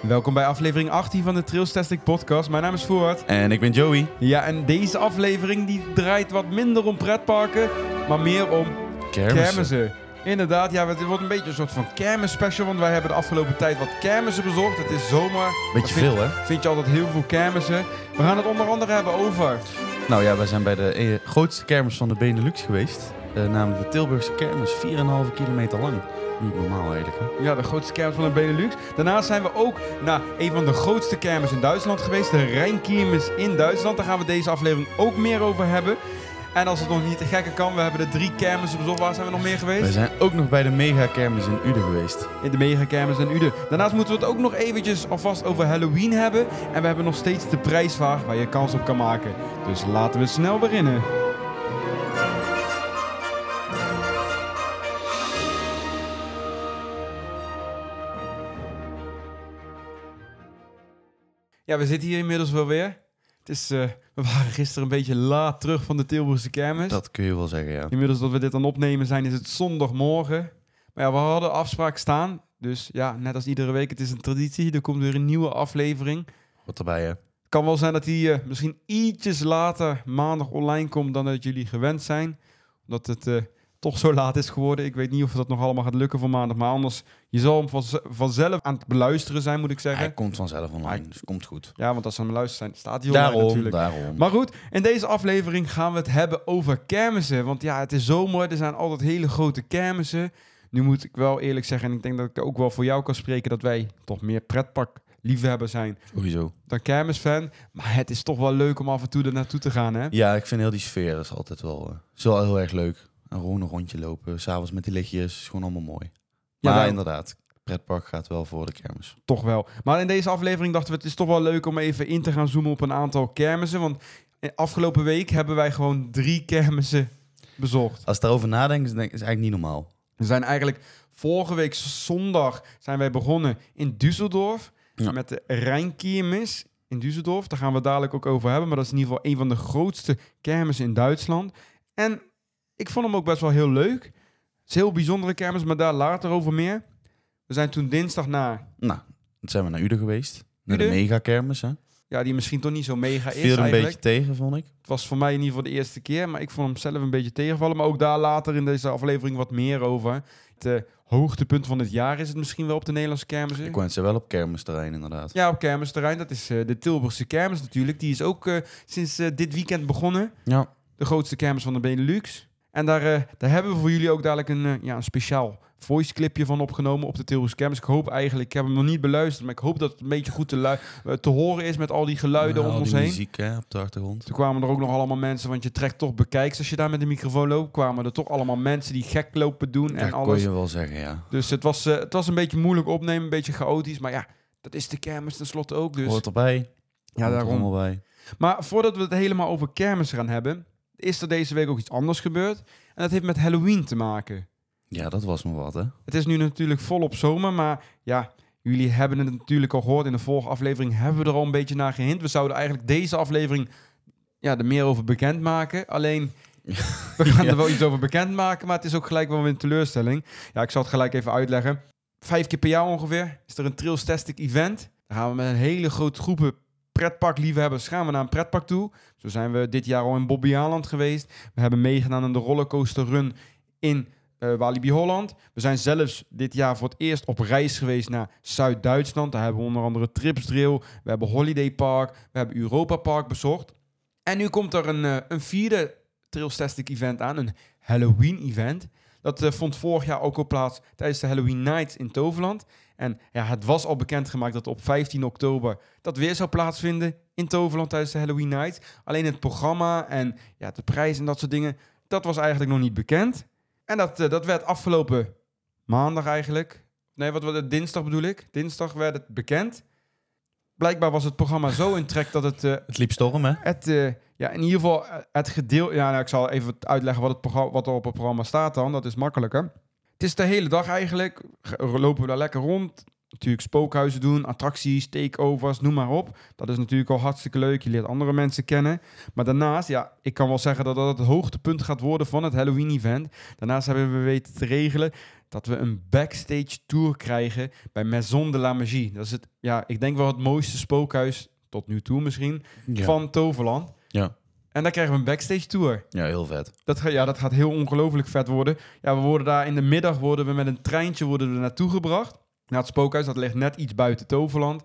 Welkom bij aflevering 18 van de Trails Testing Podcast. Mijn naam is Voort. En ik ben Joey. Ja, en deze aflevering die draait wat minder om pretparken, maar meer om kermissen. Inderdaad, ja, het wordt een beetje een soort van kermis-special, want wij hebben de afgelopen tijd wat kermissen bezocht. Het is zomer. Beetje vind, veel, hè? Vind je altijd heel veel kermissen. We gaan het onder andere hebben over... Nou ja, wij zijn bij de eh, grootste kermis van de Benelux geweest. Eh, namelijk de Tilburgse kermis, 4,5 kilometer lang. Niet normaal eigenlijk, hè? Ja, de grootste kermis van de Benelux. Daarnaast zijn we ook naar een van de grootste kermis in Duitsland geweest. De Rijnkiermis in Duitsland. Daar gaan we deze aflevering ook meer over hebben. En als het nog niet te gekke kan, we hebben de drie kermissen bezocht. Waar zijn we nog meer geweest? We zijn ook nog bij de mega kermis in Uden geweest. In de mega kermis in Uden. Daarnaast moeten we het ook nog eventjes alvast over Halloween hebben. En we hebben nog steeds de prijsvraag waar je kans op kan maken. Dus laten we snel beginnen. Ja, we zitten hier inmiddels wel weer. Het is, eh, we waren gisteren een beetje laat terug van de Tilburgse kermis. Dat kun je wel zeggen, ja. Inmiddels dat we dit aan opnemen zijn, is het zondagmorgen. Maar ja, we hadden afspraak staan. Dus ja, net als iedere week, het is een traditie. Er komt weer een nieuwe aflevering. Wat erbij, hè? Het kan wel zijn dat die eh, misschien ietsjes later maandag online komt dan dat jullie gewend zijn. Omdat het eh, toch zo laat is geworden. Ik weet niet of dat nog allemaal gaat lukken voor maandag. Maar anders, je zal hem vanz- vanzelf aan het beluisteren zijn, moet ik zeggen. Hij komt vanzelf online, dus komt goed. Ja, want als ze aan het beluisteren zijn, staat hij online Daarom, natuurlijk. daarom. Maar goed, in deze aflevering gaan we het hebben over kermissen. Want ja, het is zomer, er zijn altijd hele grote kermissen. Nu moet ik wel eerlijk zeggen, en ik denk dat ik ook wel voor jou kan spreken, dat wij toch meer pretpark liefhebber zijn Sowieso. dan kermisfan. Maar het is toch wel leuk om af en toe er naartoe te gaan, hè? Ja, ik vind heel die sfeer is altijd wel, eh, is wel heel erg leuk. En gewoon een rondje lopen, s'avonds met die lichtjes, is gewoon allemaal mooi. Ja, Maar daar- inderdaad, pretpark gaat wel voor de kermis. Toch wel. Maar in deze aflevering dachten we, het is toch wel leuk om even in te gaan zoomen op een aantal kermissen. Want eh, afgelopen week hebben wij gewoon drie kermissen bezocht. Als ik daarover nadenk, is het eigenlijk niet normaal. We zijn eigenlijk vorige week zondag zijn wij begonnen in Düsseldorf Ja. met de Rijnkiermis in Düsseldorf. Daar gaan we het dadelijk ook over hebben, maar dat is in ieder geval een van de grootste kermissen in Duitsland. En ik vond hem ook best wel heel leuk. Het is een heel bijzondere kermis, maar daar later over meer. We zijn toen dinsdag naar, Nou, dan zijn we naar Uden geweest. Naar Uden? de mega kermis, hè? ja, die misschien toch niet zo mega is Viel er een eigenlijk. beetje tegen, vond ik. Het was voor mij in ieder geval de eerste keer, maar ik vond hem zelf een beetje tegenvallen. Maar ook daar later in deze aflevering wat meer over. Het eh, hoogtepunt van het jaar is het misschien wel op de Nederlandse kermissen. Ik wens ze wel op kermisterrein, inderdaad. Ja, op kermisterrein. Dat is eh, de Tilburgse kermis natuurlijk. Die is ook eh, sinds dit weekend begonnen. Ja. De grootste kermis van de Benelux. En daar, eh, daar hebben we voor jullie ook dadelijk een, eh, ja, een speciaal voice clipje van opgenomen op de Tilburgse kermis. Ik hoop eigenlijk, ik heb hem nog niet beluisterd, maar ik hoop dat het een beetje goed te, eh, te horen is met al die geluiden Ja, om al ons die heen. muziek hè, op de achtergrond. Toen kwamen er ook nog allemaal mensen, want je trekt toch bekijks als je daar met de microfoon loopt. Kwamen er toch allemaal mensen die gek lopen doen en kon alles. je wel zeggen, ja. Dus het was, het was een beetje moeilijk opnemen, een beetje chaotisch. Maar ja, dat is de kermis tenslotte ook. Dus. Hoort erbij. ja, Hoort daarom. bij. Maar voordat we het helemaal over kermis gaan hebben, is er deze week ook iets anders gebeurd. En dat heeft met Halloween te maken. Ja, dat was nog wat, hè? Het is nu natuurlijk volop zomer, maar ja, jullie hebben het natuurlijk al gehoord. In de vorige aflevering hebben we er al een beetje naar gehint. We zouden eigenlijk deze aflevering ja, er meer over bekendmaken. Alleen, we gaan Ja. er wel iets over bekendmaken, maar het is ook gelijk wel weer een teleurstelling. Ja, ik zal het gelijk even uitleggen. Vijf keer per jaar ongeveer is er een Trails Tastic event. Dan gaan we met een hele grote groepen pretparkliefhebbers gaan we naar een pretpark toe. Zo zijn we dit jaar al in Bobbejaanland geweest. We hebben meegedaan aan de rollercoaster run in eh, Walibi Holland. We zijn zelfs dit jaar voor het eerst op reis geweest naar Zuid-Duitsland. Daar hebben we onder andere Tripsdrill, we hebben Holiday Park, we hebben Europa Park bezocht. En nu komt er een, eh, een vierde event aan, een Halloween event. Dat eh, vond vorig jaar ook al plaats tijdens de Halloween Nights in Toverland. En ja, het was al bekendgemaakt dat op 15 oktober dat weer zou plaatsvinden in Toverland tijdens de Halloween Nights. Alleen het programma en ja, de prijs en dat soort dingen, dat was eigenlijk nog niet bekend. En dat, eh, dat werd afgelopen maandag eigenlijk. Nee, wat was het? Dinsdag bedoel ik. Dinsdag werd het bekend. Blijkbaar was het programma zo in trek dat het, eh, Het liep storm, hè? het eh, ja, in ieder geval het gedeel... Ja, nou, ik zal even uitleggen wat, het programma, wat er op het programma staat dan. Dat is makkelijker. Is de hele dag eigenlijk. Ge- Lopen we daar lekker rond. natuurlijk spookhuizen doen, attracties, takeovers, noem maar op. Dat is natuurlijk al hartstikke leuk. Je leert andere mensen kennen. Maar daarnaast, ja, ik kan wel zeggen dat dat het hoogtepunt gaat worden van het Halloween-event. Daarnaast hebben we weten te regelen dat we een backstage tour krijgen bij Maison de la Magie. Dat is het, ja, ik denk wel het mooiste spookhuis tot nu toe misschien Ja. van Toverland. Ja. En daar krijgen we een backstage tour. ja, heel vet. Dat, ga- ja, dat gaat heel ongelooflijk vet worden. Ja, we worden daar in de middag worden we met een treintje worden we naartoe gebracht. Naar het spookhuis, dat ligt net iets buiten Toverland.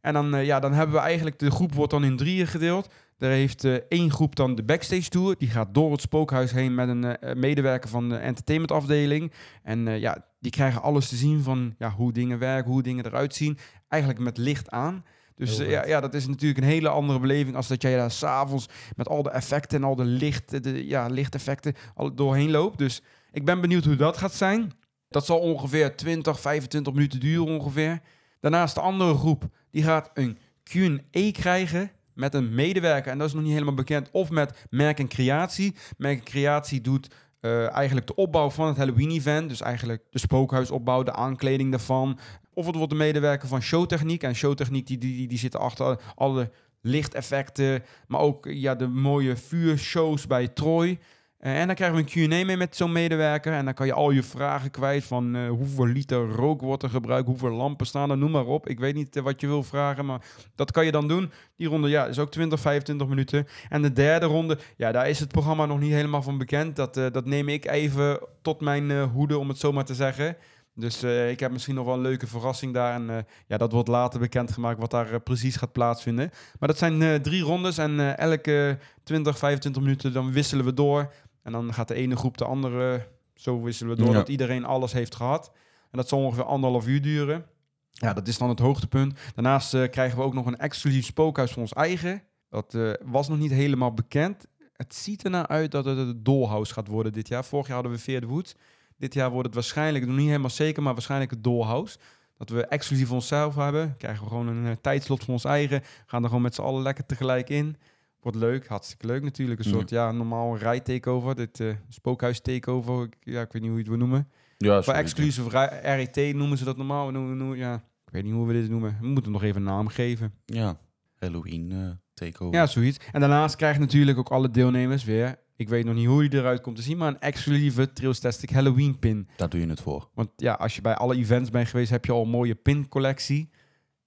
En dan, eh, ja, dan hebben we eigenlijk, de groep wordt dan in drieën gedeeld. Er heeft eh, één groep dan de backstage tour. Die gaat door het spookhuis heen met een eh, medewerker van de entertainmentafdeling. En ja, die krijgen alles te zien van ja, hoe dingen werken, hoe dingen eruit zien. Eigenlijk met licht aan. Dus eh, ja, ja, dat is natuurlijk een hele andere beleving als dat jij daar s'avonds met al de effecten en al de licht, de, ja, lichteffecten al doorheen loopt. Dus ik ben benieuwd hoe dat gaat zijn. Dat zal ongeveer 20, 25 minuten duren ongeveer. Daarnaast de andere groep, die gaat een Q&A krijgen met een medewerker. En dat is nog niet helemaal bekend. Of met Merk en Creatie. Merk en Creatie doet eh, eigenlijk de opbouw van het Halloween-event. Dus eigenlijk de spookhuisopbouw, de aankleding daarvan. Of het wordt de medewerker van Showtechniek. En Showtechniek die, die, die zitten achter alle lichteffecten. Maar ook ja, de mooie vuurshows bij Troy. Eh, en dan krijgen we een Q&A mee met zo'n medewerker. En dan kan je al je vragen kwijt van eh, hoeveel liter rook wordt er gebruikt, hoeveel lampen staan er, noem maar op. Ik weet niet eh, wat je wil vragen, maar dat kan je dan doen. Die ronde ja, is ook 20, 25 minuten. En de derde ronde, ja, daar is het programma nog niet helemaal van bekend. Dat, dat neem ik even tot mijn hoede, om het zo maar te zeggen. Dus eh, ik heb misschien nog wel een leuke verrassing daar. En eh, ja, dat wordt later bekendgemaakt wat daar eh, precies gaat plaatsvinden. Maar dat zijn drie rondes en elke 20, 25 minuten dan wisselen we door. En dan gaat de ene groep de andere, zo wisselen we door, Ja. dat iedereen alles heeft gehad. En dat zal ongeveer anderhalf uur duren. Ja, dat is dan het hoogtepunt. Daarnaast krijgen we ook nog een exclusief spookhuis van ons eigen. Dat was nog niet helemaal bekend. Het ziet ernaar uit dat het het Dollhouse gaat worden dit jaar. Vorig jaar hadden we Veer de Woods. Dit jaar wordt het waarschijnlijk, nog niet helemaal zeker, maar waarschijnlijk het Dollhouse. Dat we exclusief onszelf hebben. Krijgen we gewoon een eh, tijdslot van ons eigen. Gaan er gewoon met z'n allen lekker tegelijk in. Wordt leuk, hartstikke leuk natuurlijk. Een soort, ja, normaal rij-takeover. Dit eh, spookhuis takeover. Ja, ik weet niet hoe je het wil noemen. Ja, Maar sorry. exclusief rij- RET noemen ze dat normaal. Noemen, noemen, ja, ik weet niet hoe we dit noemen. We moeten nog even een naam geven. Ja, Halloween eh takeover. Ja, zoiets. En daarnaast krijgen natuurlijk ook alle deelnemers weer... Ik weet nog niet hoe die eruit komt te zien... maar een exclusieve Trailstastic Halloween pin. Daar doe je het voor. Want ja, als je bij alle events bent geweest... heb je al een mooie pincollectie.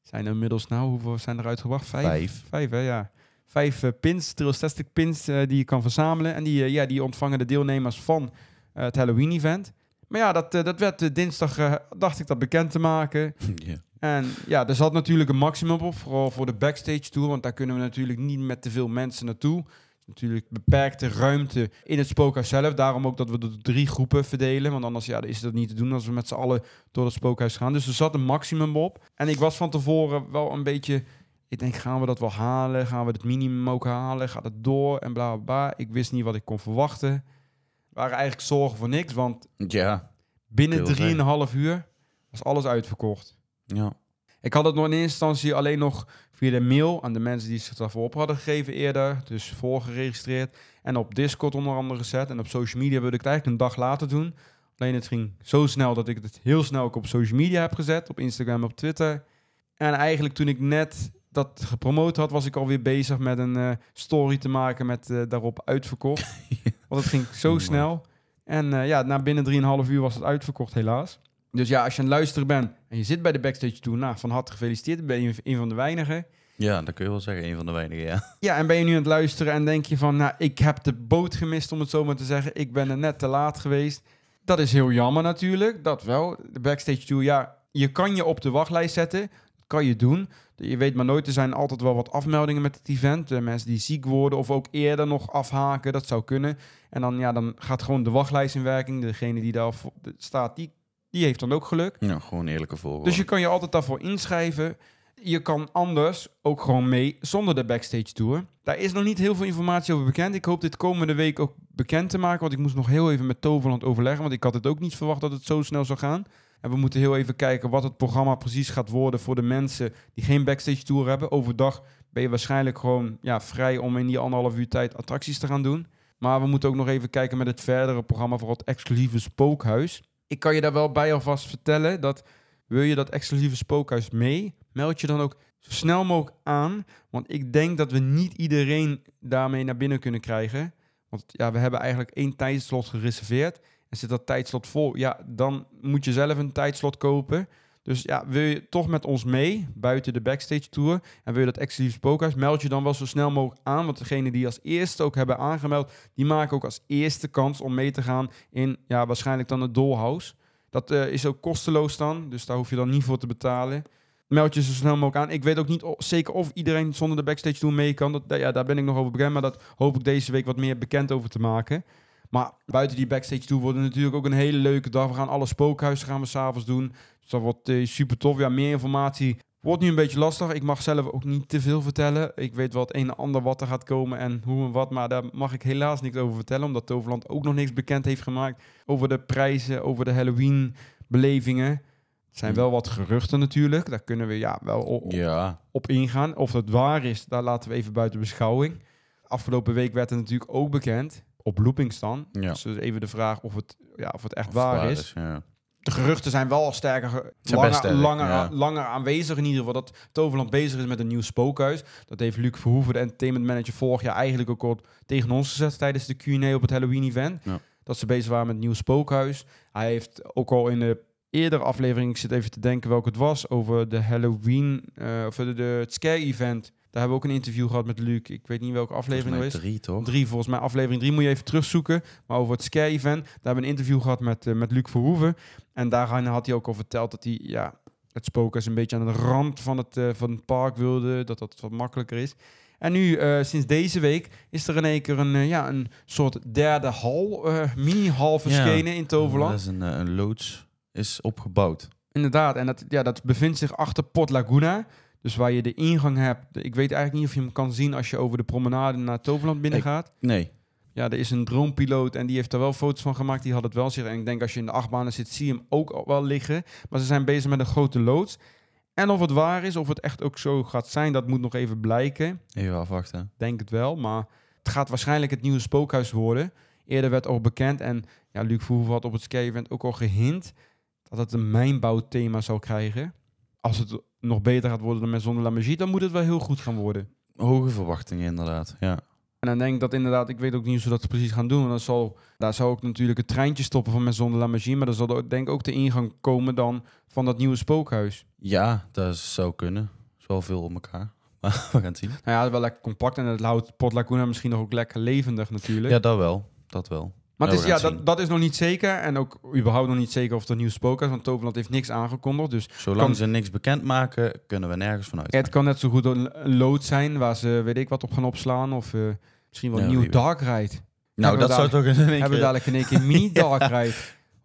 Zijn er inmiddels nou... Hoeveel zijn er uitgebracht? Vijf? Vijf. Vijf, hè, ja. Vijf eh, pins, Trailstastic pins... eh, die je kan verzamelen. En die, eh, ja, die ontvangen de deelnemers van het Halloween-event. Maar ja, dat, dat werd dinsdag... dacht ik dat bekend te maken. ja. En ja, er zat natuurlijk een maximum op, vooral voor de backstage tour, want daar kunnen we natuurlijk niet met te veel mensen naartoe. Natuurlijk beperkte ruimte in het spookhuis zelf. Daarom ook dat we de drie groepen verdelen, want anders ja, is dat niet te doen als we met z'n allen door het spookhuis gaan. Dus er zat een maximum op. En ik was van tevoren wel een beetje, ik denk, gaan we dat wel halen? Gaan we het minimum ook halen? Gaat het door? En bla bla bla. Ik wist niet wat ik kon verwachten. Er waren eigenlijk zorgen voor niks, want Ja. binnen Heel drieënhalf uur was alles uitverkocht. Ja. Ik had het nog in eerste instantie alleen nog via de mail aan de mensen die zich daarvoor op hadden gegeven eerder. Dus voorgeregistreerd. En op Discord onder andere gezet. En op social media wilde ik het eigenlijk een dag later doen. Alleen het ging zo snel dat ik het heel snel ook op social media heb gezet. Op Instagram en op Twitter. En eigenlijk toen ik net dat gepromoot had, was ik alweer bezig met een eh, story te maken met eh, daarop uitverkocht. Want het ging zo snel. En eh, ja, na binnen 3,5 uur was het uitverkocht helaas. Dus ja, als je aan het luisteren bent en je zit bij de backstage tour, nou, van harte gefeliciteerd. Ben je een van de weinigen. ja, dat kun je wel zeggen. Een van de weinigen, ja. Ja, en ben je nu aan het luisteren en denk je van, nou, ik heb de boot gemist, om het zo maar te zeggen. Ik ben er net te laat geweest. Dat is heel jammer natuurlijk, dat wel. De backstage tour, ja, je kan je op de wachtlijst zetten. Dat kan je doen. Je weet maar nooit, er zijn altijd wel wat afmeldingen met het event. Mensen die ziek worden of ook eerder nog afhaken, dat zou kunnen. En dan, ja, dan gaat gewoon de wachtlijst in werking. Degene die daar staat, die, die heeft dan ook geluk. Ja, gewoon eerlijke volgorde. Dus je kan je altijd daarvoor inschrijven. Je kan anders ook gewoon mee zonder de backstage tour. Daar is nog niet heel veel informatie over bekend. Ik hoop dit komende week ook bekend te maken. Want ik moest nog heel even met Toverland overleggen. Want ik had het ook niet verwacht dat het zo snel zou gaan. En we moeten heel even kijken wat het programma precies gaat worden voor de mensen die geen backstage tour hebben. Overdag ben je waarschijnlijk gewoon ja, vrij om in die anderhalf uur tijd attracties te gaan doen. Maar we moeten ook nog even kijken met het verdere programma voor het exclusieve spookhuis. Ik kan je daar wel bij alvast vertellen dat Wil je dat exclusieve spookhuis mee? Meld je dan ook zo snel mogelijk aan. Want ik denk dat we niet iedereen daarmee naar binnen kunnen krijgen. Want ja, we hebben eigenlijk één tijdslot gereserveerd. En zit dat tijdslot vol, ja, dan moet je zelf een tijdslot kopen. Dus ja, wil je toch met ons mee, buiten de backstage tour, en wil je dat exclusief spookhuis, meld je dan wel zo snel mogelijk aan. Want degene die als eerste ook hebben aangemeld, die maken ook als eerste kans om mee te gaan in, ja, waarschijnlijk dan het Dollhouse. Dat eh, is ook kosteloos dan, dus daar hoef je dan niet voor te betalen. Meld je zo snel mogelijk aan. Ik weet ook niet zeker of iedereen zonder de backstage tour mee kan. Dat, ja, daar ben ik nog over bekend, maar dat hoop ik deze week wat meer bekend over te maken. Maar buiten die backstage tour wordt het natuurlijk ook een hele leuke dag. We gaan alle spookhuizen gaan we s'avonds doen. Dus dat wordt eh, super tof. Ja, meer informatie wordt nu een beetje lastig. Ik mag zelf ook niet te veel vertellen. Ik weet wel het een en ander wat er gaat komen en hoe en wat. Maar daar mag ik helaas niks over vertellen. Omdat Toverland ook nog niks bekend heeft gemaakt over de prijzen, over de Halloween belevingen. Het zijn wel wat geruchten natuurlijk. Daar kunnen we ja, wel o- Ja. op ingaan. Of dat waar is, daar laten we even buiten beschouwing. Afgelopen week werd er natuurlijk ook bekend, op loopings dan. Ja. Dus even de vraag of het, ja, of het echt Of waar, is. ja. De geruchten zijn wel al sterker, Zijn langer, sterk, langer, ja. langer aanwezig in ieder geval. Dat Toverland bezig is met een nieuw spookhuis. Dat heeft Luc Verhoeven, de entertainment manager, vorig jaar eigenlijk ook al tegen ons gezet tijdens de Q&A op het Halloween event. Ja. Dat ze bezig waren met een nieuw spookhuis. Hij heeft ook al in de eerdere aflevering, ik zit even te denken welke het was, over de Halloween, eh, of de, de het Scare event. Daar hebben we ook een interview gehad met Luc. Ik weet niet welke aflevering het is. drie, toch? Drie, volgens mij aflevering drie moet je even terugzoeken. Maar over het Scare Event, daar hebben we een interview gehad met, eh, met Luc Verhoeven. En daarin had hij ook al verteld dat hij ja, het spookhuis een beetje aan de rand van het, eh, van het park wilde. Dat dat wat makkelijker is. En nu, eh, sinds deze week, is er in één keer een, ja, een soort derde hal, mini-hal verschenen in Toverland. Dat is een, een loods is opgebouwd. Inderdaad, en dat, ja, dat bevindt zich achter Port Laguna. Dus waar je de ingang hebt. Ik weet eigenlijk niet of je hem kan zien als je over de promenade naar Toverland binnen Ik- gaat. Nee. Ja, er is een droompiloot en die heeft er wel foto's van gemaakt. Die had het wel zich. En ik denk als je in de achtbanen zit, zie je hem ook wel liggen. Maar ze zijn bezig met een grote loods. En of het waar is, of het echt ook zo gaat zijn, dat moet nog even blijken. Even afwachten. Denk het wel, maar het gaat waarschijnlijk het nieuwe spookhuis worden. Eerder werd al bekend en ja, Luc Verhoeven had op het Ski-event ook al gehint dat het een mijnbouwthema zou krijgen. Als het nog beter gaat worden dan met Zonder La Magie, dan moet het wel heel goed gaan worden. Hoge verwachtingen inderdaad, ja. En dan denk ik dat inderdaad, ik weet ook niet hoe ze dat precies gaan doen. Want dan zal, daar zou ook natuurlijk het treintje stoppen van Maison de la Magie. Maar dan zal er denk ik ook de ingang komen dan van dat nieuwe spookhuis. Ja, dat zou kunnen. wel veel op elkaar. Maar we gaan het zien. Nou ja, wel lekker compact en het houdt Port Laguna misschien nog ook lekker levendig natuurlijk. Ja, dat wel. Dat wel. Maar het ja, is, ja, dat, dat is nog niet zeker. En ook überhaupt nog niet zeker of een nieuw spookhuis Want Toverland heeft niks aangekondigd. Dus Zolang Kan- ze niks bekend maken, kunnen we nergens vanuit. het kan net zo goed een, een lood zijn waar ze weet ik wat op gaan opslaan. Of eh, misschien wel een nieuw dark ride. nou, dat zou toch in één Hebben we keer... dadelijk in één keer een mini dark ride.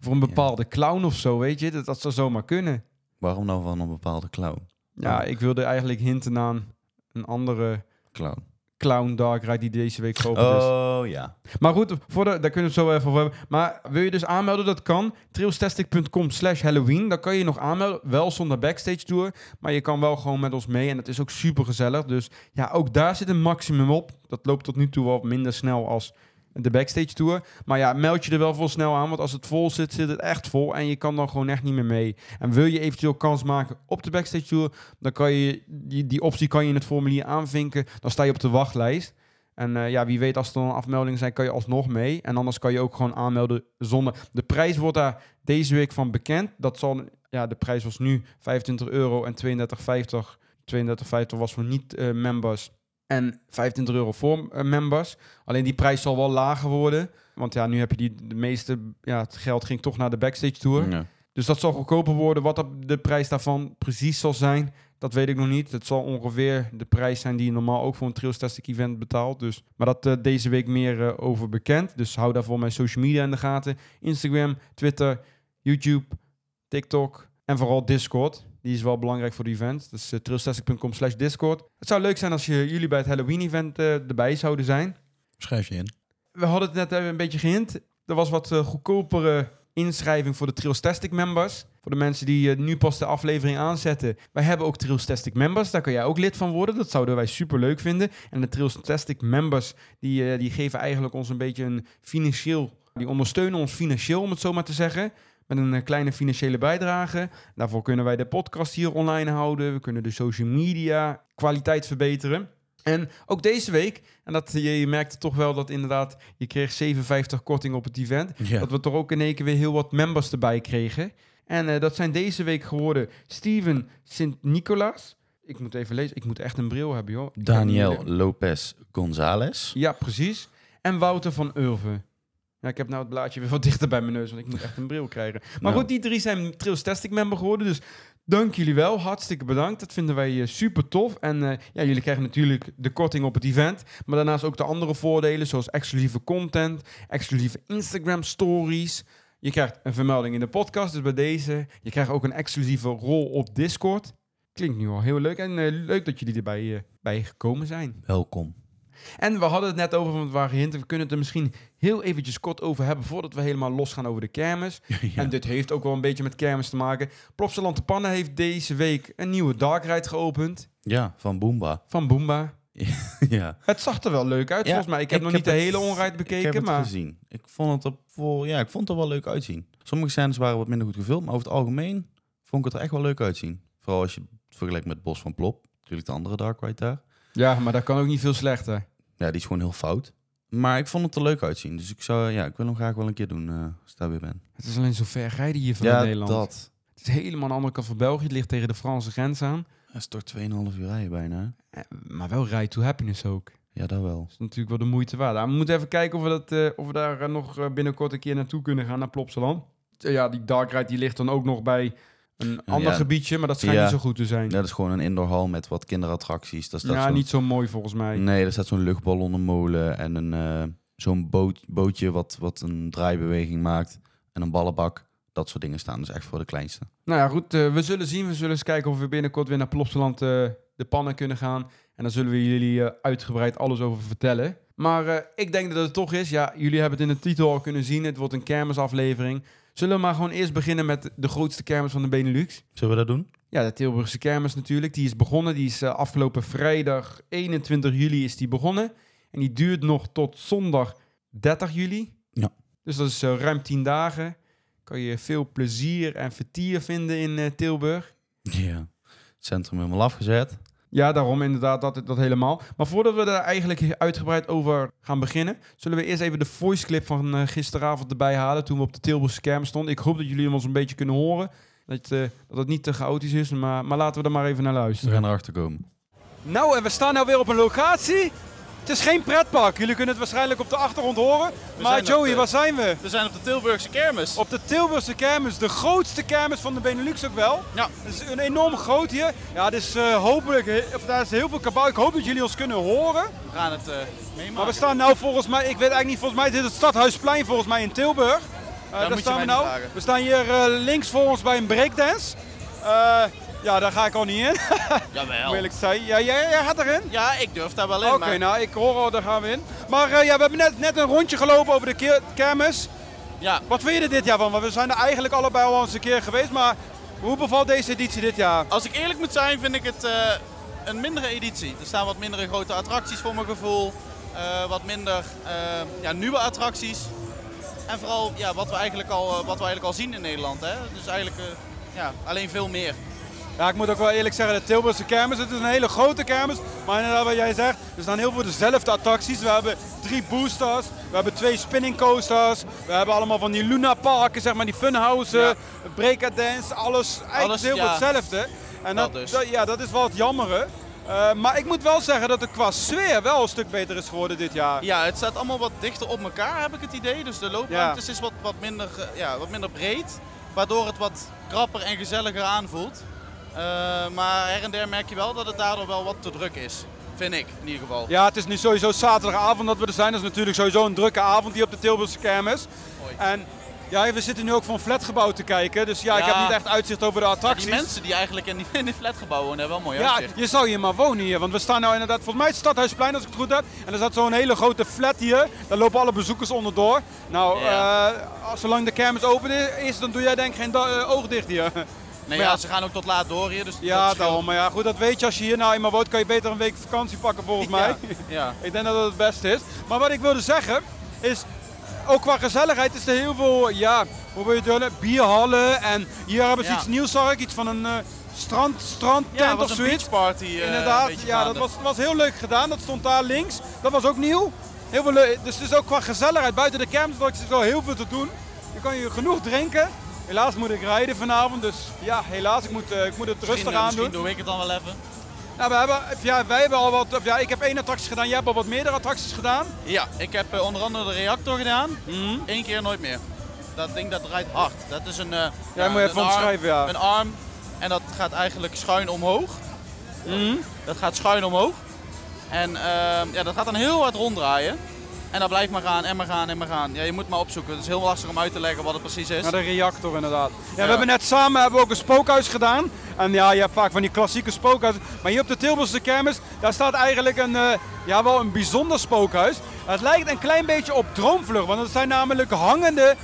Voor een bepaalde clown of zo, weet je. Dat, dat zou zomaar kunnen. Waarom nou van een bepaalde clown? Ja, ik wilde eigenlijk hinten aan een andere Clown. Clown dark ride die deze week geopend is. Oh, ja. Maar goed, voor de, daar kunnen we het zo even over hebben. Maar wil je dus aanmelden, dat kan. trailstastic.com slash Halloween. Dan kan je nog aanmelden. Wel zonder backstage tour. Maar je kan wel gewoon met ons mee. En het is ook super gezellig. Dus ja, ook daar zit een maximum op. Dat loopt tot nu toe wel minder snel als de backstage tour. Maar ja, meld je er wel voor snel aan. Want als het vol zit, zit het echt vol. En je kan dan gewoon echt niet meer mee. En wil je eventueel kans maken op de backstage tour. Dan kan je die, die optie kan je in het formulier aanvinken. Dan sta je op de wachtlijst. En eh, ja, wie weet, als er dan afmeldingen zijn, kan je alsnog mee. En anders kan je ook gewoon aanmelden zonder. De prijs wordt daar deze week van bekend. Dat zal, ja, de prijs was nu 25 euro en 32,50. 32,50 was voor niet-members. En 25 euro voor eh, members. Alleen die prijs zal wel lager worden. Want ja, nu heb je die, de meeste, ja, het geld ging toch naar de backstage tour. Ja. Dus dat zal goedkoper worden. Wat de prijs daarvan precies zal zijn, dat weet ik nog niet. Het zal ongeveer de prijs zijn die je normaal ook voor een Trailstastic event betaalt. Dus. Maar dat eh, deze week meer eh, over bekend. Dus hou daarvoor mijn social media in de gaten. Instagram, Twitter, YouTube, TikTok en vooral Discord. Die is wel belangrijk voor de event. Dus uh, slash Discord. Het zou leuk zijn als je, jullie bij het Halloween event eh, erbij zouden zijn. Schrijf je in. We hadden het net even een beetje gehint. Er was wat eh, goedkopere inschrijving voor de Trailstastic members. Voor de mensen die nu pas de aflevering aanzetten. Wij hebben ook Trailstastic members. Daar kan jij ook lid van worden. Dat zouden wij super leuk vinden. En de Trailstastic members die, die geven eigenlijk ons een beetje een financieel... Die ondersteunen ons financieel, om het zo maar te zeggen. Met een eh, kleine financiële bijdrage. Daarvoor kunnen wij de podcast hier online houden. We kunnen de social media kwaliteit verbeteren. En ook deze week, en dat je, je merkte toch wel dat inderdaad, je kreeg 57 korting op het event. Ja. Dat we toch ook in één keer weer heel wat members erbij kregen. En eh, dat zijn deze week geworden Steven Sint-Nicolaas. Ik moet even lezen, ik moet echt een bril hebben, joh. Daniel Lopez Gonzalez. Ja, precies. En Wouter van Ulven. Ja, ik heb nou het blaadje weer wat dichter bij mijn neus, want ik moet echt een bril krijgen. Maar Nou. goed, die drie zijn Trails Testing member geworden, dus dank jullie wel. Hartstikke bedankt. Dat vinden wij eh, super tof. En eh, ja, jullie krijgen natuurlijk de korting op het event, maar daarnaast ook de andere voordelen, zoals exclusieve content, exclusieve Instagram stories. Je krijgt een vermelding in de podcast, dus bij deze. Je krijgt ook een exclusieve rol op Discord. Klinkt nu al heel leuk en eh, leuk dat jullie erbij eh, bij gekomen zijn. Welkom. En we hadden het net over, want we waren hinten. We kunnen het er misschien heel eventjes kort over hebben voordat we helemaal losgaan over de kermis. En dit heeft ook wel een beetje met kermis te maken. Plopsaland de Pannen heeft deze week een nieuwe dark ride geopend Ja, van Boomba. van Boomba. ja. Het zag er wel leuk uit, Ja, volgens mij. Ik heb ik nog heb niet de hele onride ik bekeken, heb het maar gezien. Ik vond het, er voor, ja, ik vond het er wel leuk uitzien. Sommige scènes waren wat minder goed gefilmd, maar over het algemeen vond ik het er echt wel leuk uitzien. Vooral als je het vergelijkt met Bos van Plop. Natuurlijk de andere Dark Ride daar. ja, maar dat kan ook niet veel slechter. Ja, die is gewoon heel fout. Maar ik vond het er leuk uitzien. Dus ik, zou, ja, ik wil hem graag wel een keer doen eh, als ik daar weer ben. Het is alleen zo ver rijden hier van ja, Nederland. dat. Het is helemaal aan de andere kant van België. Het ligt tegen de Franse grens aan. Dat is toch 2,5 uur rijden bijna. Eh, Maar wel ride to happiness ook. Ja, dat wel. Dat is natuurlijk wel de moeite waard. Maar we moeten even kijken of we, dat, eh, of we daar eh, nog eh, binnenkort een keer naartoe kunnen gaan, naar Plopsaland. Eh, ja, die dark ride die ligt dan ook nog bij een ander ja. gebiedje, maar dat schijnt Ja. niet zo goed te zijn. Ja, dat is gewoon een indoorhal met wat kinderattracties. Staat ja, zo'n- niet zo mooi volgens mij. Nee, er staat zo'n luchtballonnenmolen en een, eh, zo'n boot, bootje wat, wat een draaibeweging maakt. En een ballenbak. Dat soort dingen staan dus echt voor de kleinste. Nou ja, goed, eh, we zullen zien. We zullen eens kijken of we binnenkort weer naar Plopsaland eh, de pannen kunnen gaan. En dan zullen we jullie uitgebreid alles over vertellen. Maar ik denk dat het toch is. Ja, jullie hebben het in de titel al kunnen zien. Het wordt een kermisaflevering. Zullen we maar gewoon eerst beginnen met de grootste kermis van de Benelux? Zullen we dat doen? Ja, de Tilburgse kermis natuurlijk. Die is begonnen. Die is eh, afgelopen vrijdag 21 juli is die begonnen. En die duurt nog tot zondag 30 juli. Ja. Dus dat is eh, ruim 10 dagen. Kan je veel plezier en vertier vinden in eh, Tilburg. Ja. Het centrum helemaal afgezet. Ja, daarom inderdaad dat, dat helemaal. Maar voordat we daar eigenlijk uitgebreid over gaan beginnen, zullen we eerst even de voice clip van eh, gisteravond erbij halen toen we op de Tilburgse stonden. Ik hoop dat jullie hem ons een beetje kunnen horen. Dat, eh, dat het niet te chaotisch is, maar, maar laten we er maar even naar We luisteren. gaan erachter komen. Nou, en we staan nou weer op een locatie. Het is geen pretpark. Jullie kunnen het waarschijnlijk op de achtergrond horen. maar Joey, de- waar zijn we? We zijn op de Tilburgse kermis. Op de Tilburgse kermis, de grootste kermis van de Benelux ook wel. Ja. Het is een enorm groot hier. Ja, dus hopelijk, of daar is heel veel kabouw. Ik hoop dat jullie ons kunnen horen. We gaan het eh meemaken. Maar we staan nou volgens mij, ik weet eigenlijk niet, volgens mij is dit het Stadhuisplein volgens mij in Tilburg. Eh, daar staan we nou. We staan hier links voor ons bij een breakdance. Ja, daar ga ik al niet in, Jawel. eerlijk te zijn. Ja, jij, jij gaat erin? Ja, ik durf daar wel in. Oké, maar nou, ik hoor al, daar gaan we in. Maar eh, ja, we hebben net, net een rondje gelopen over de kermis. ja, Wat vind je er dit jaar van? Want we zijn er eigenlijk allebei al eens een keer geweest, maar hoe bevalt deze editie dit jaar? als ik eerlijk moet zijn, vind ik het eh, een mindere editie. Er staan wat mindere grote attracties voor mijn gevoel. Eh, wat minder ja, nieuwe attracties. En vooral ja, wat, we eigenlijk al, wat we eigenlijk al zien in Nederland. Hè? Dus eigenlijk ja, alleen veel meer. Ja, ik moet ook wel eerlijk zeggen, de Tilburgse kermis, het is een hele grote kermis. Maar inderdaad wat jij zegt, er staan heel veel dezelfde attracties. We hebben drie boosters, we hebben twee spinning coasters. We hebben allemaal van die Luna parken, zeg maar, die funhousen, Ja. breakdance, alles. Eigenlijk Alles, heel veel hetzelfde. En dat, dus. dat- ja, dat is wel het jammere. Eh, maar ik moet wel zeggen dat het qua sfeer wel een stuk beter is geworden dit jaar. Ja, het staat allemaal wat dichter op elkaar, heb ik het idee. Dus de loopruimtes is wat, wat, minder, eh, ja, wat minder breed. Waardoor het wat krapper en gezelliger aanvoelt. Eh, maar her en der merk je wel dat het daardoor wel wat te druk is. Vind ik, in ieder geval. Ja, het is nu sowieso zaterdagavond dat we er zijn. Dat is natuurlijk sowieso een drukke avond hier op de Tilburgse kermis. Mooi. En ja, we zitten nu ook een flatgebouw te kijken. Dus ja, ik Ja. heb niet echt uitzicht over de Ja, attracties. die mensen die eigenlijk in die, in die flatgebouwen wonen, hebben wel mooi Ja, uitzicht. je zou hier maar wonen hier. Want we staan nou inderdaad, volgens mij het Stadhuisplein als ik het goed heb. En er staat zo'n hele grote flat hier. Daar lopen alle bezoekers onderdoor. Nou, Ja. eh, zolang de kermis open is, dan doe jij denk ik geen da- eh, oog dicht hier. Nee, ja, ja. ze gaan ook tot laat door hier. Dus ja, dat daarom. Maar ja, goed, dat weet je. Als je hier nou eenmaal woont, kan je beter een week vakantie pakken volgens mij. Ja. Ik denk dat dat het beste is. Maar wat ik wilde zeggen is, ook qua gezelligheid is er heel veel, ja, hoe wil je het? Bierhallen en hier hebben ze iets nieuws, zag ik. Iets van een eh, strand, strandtent Ja, of zoiets. beachparty. eh, een Inderdaad, ja, dat was, was heel leuk gedaan. Dat stond daar links. Dat was ook nieuw. Heel veel dus het is ook qua gezelligheid. Buiten de kermisattracties is wel heel veel te doen. Je kan je genoeg drinken. Helaas moet ik rijden vanavond, dus ja, helaas, ik moet, eh, ik moet het Misschien, rustig eh, aan Misschien doen. doe ik het dan wel even. Nou, we hebben, ja, wij hebben al wat, ja, ik heb één attractie gedaan, jij hebt al wat meerdere attracties gedaan. Ja, ik heb eh, onder andere de reactor gedaan. Mhm. Eén keer nooit meer. Dat ding dat draait hard. Dat is een, eh, Ja, moet je even omschrijven, ja. Een arm en dat gaat eigenlijk schuin omhoog. Mhm. Dat gaat schuin omhoog. En ehm, ja, dat gaat dan heel hard ronddraaien. En dat blijft maar gaan en maar gaan en maar gaan. Ja, je moet maar opzoeken. Het is heel lastig om uit te leggen wat het precies is. Naar de reactor inderdaad. Ja, Ja. We hebben net samen hebben we ook een spookhuis gedaan. En ja, je hebt vaak van die klassieke spookhuizen. Maar hier op de Tilburgse kermis, daar staat eigenlijk een, eh, ja, wel een bijzonder spookhuis. Het lijkt een klein beetje op Droomvlucht, want het zijn namelijk hangende,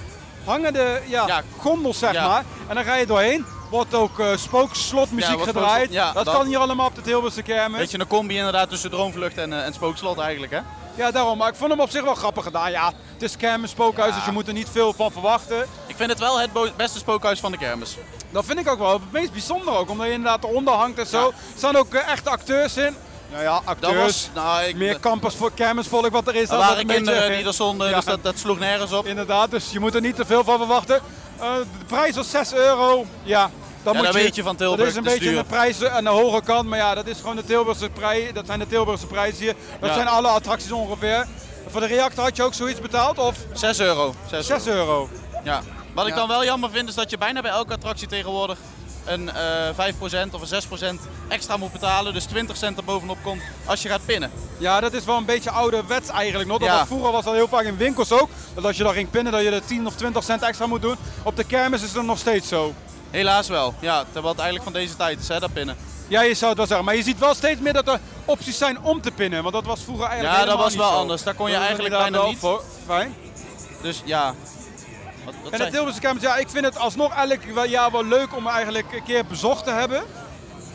hangende ja, Ja. gondels zeg Ja. maar. En dan ga je doorheen. Wordt ook eh spookslotmuziek Ja, gedraaid. ja, dat, dat- kan hier allemaal op de Tilburgse kermis. Weet je, een combi inderdaad tussen Droomvlucht en, eh, en Spookslot eigenlijk hè. Ja, daarom. Maar ik vond hem op zich wel grappig gedaan. Ja, het is kermis, spookhuis, Ja. dus je moet er niet veel van verwachten. Ik vind het wel het beste spookhuis van de kermis. Dat vind ik ook wel het meest bijzonder ook, omdat je inderdaad eronder hangt en zo. Ja. Er staan ook eh, echte acteurs in. Nou ja, Dat acteurs. was, nou, ik, meer campus voor kermisvolk wat er is. er dat waren beetje- kinderen die er stonden, Ja. dus dat, dat sloeg nergens op. Inderdaad, dus je moet er niet te veel van verwachten. Eh, de prijs was 6 euro. Ja, dan Ja, moet dat je, weet je van Tilburg, Dat is een het beetje duur. een prijs aan de hoge kant, maar ja, dat is gewoon de Tilburgse prijs. Dat zijn de Tilburgse prijzen hier. Dat Ja. zijn alle attracties ongeveer. Voor de reactor had je ook zoiets betaald of 6 euro. 6 6 euro. Ja. Wat ik dan wel jammer vind is dat je bijna bij elke attractie tegenwoordig een eh 5% of een 6% extra moet betalen. Dus 20 cent er bovenop komt als je gaat pinnen. Ja, dat is wel een beetje ouderwets eigenlijk nog. Dat Ja. was, vroeger was dat heel vaak in winkels ook. Dat als je dan ging pinnen dat je er 10 of 20 cent extra moet doen. Op de kermis is dat nog steeds zo. Helaas wel. Ja, terwijl het eigenlijk van deze tijd is, hè, dat pinnen. Ja, je zou het wel zeggen. Maar je ziet wel steeds meer dat er opties zijn om te pinnen. Want dat was vroeger eigenlijk Ja, dat was wel zo. anders. Daar kon je Dat eigenlijk bijna niet. voor- Fijn. Dus ja. Wat, wat En de Tilburgse kermis, ja, ik vind het alsnog elk wel- jaar wel leuk om eigenlijk een keer bezocht te hebben.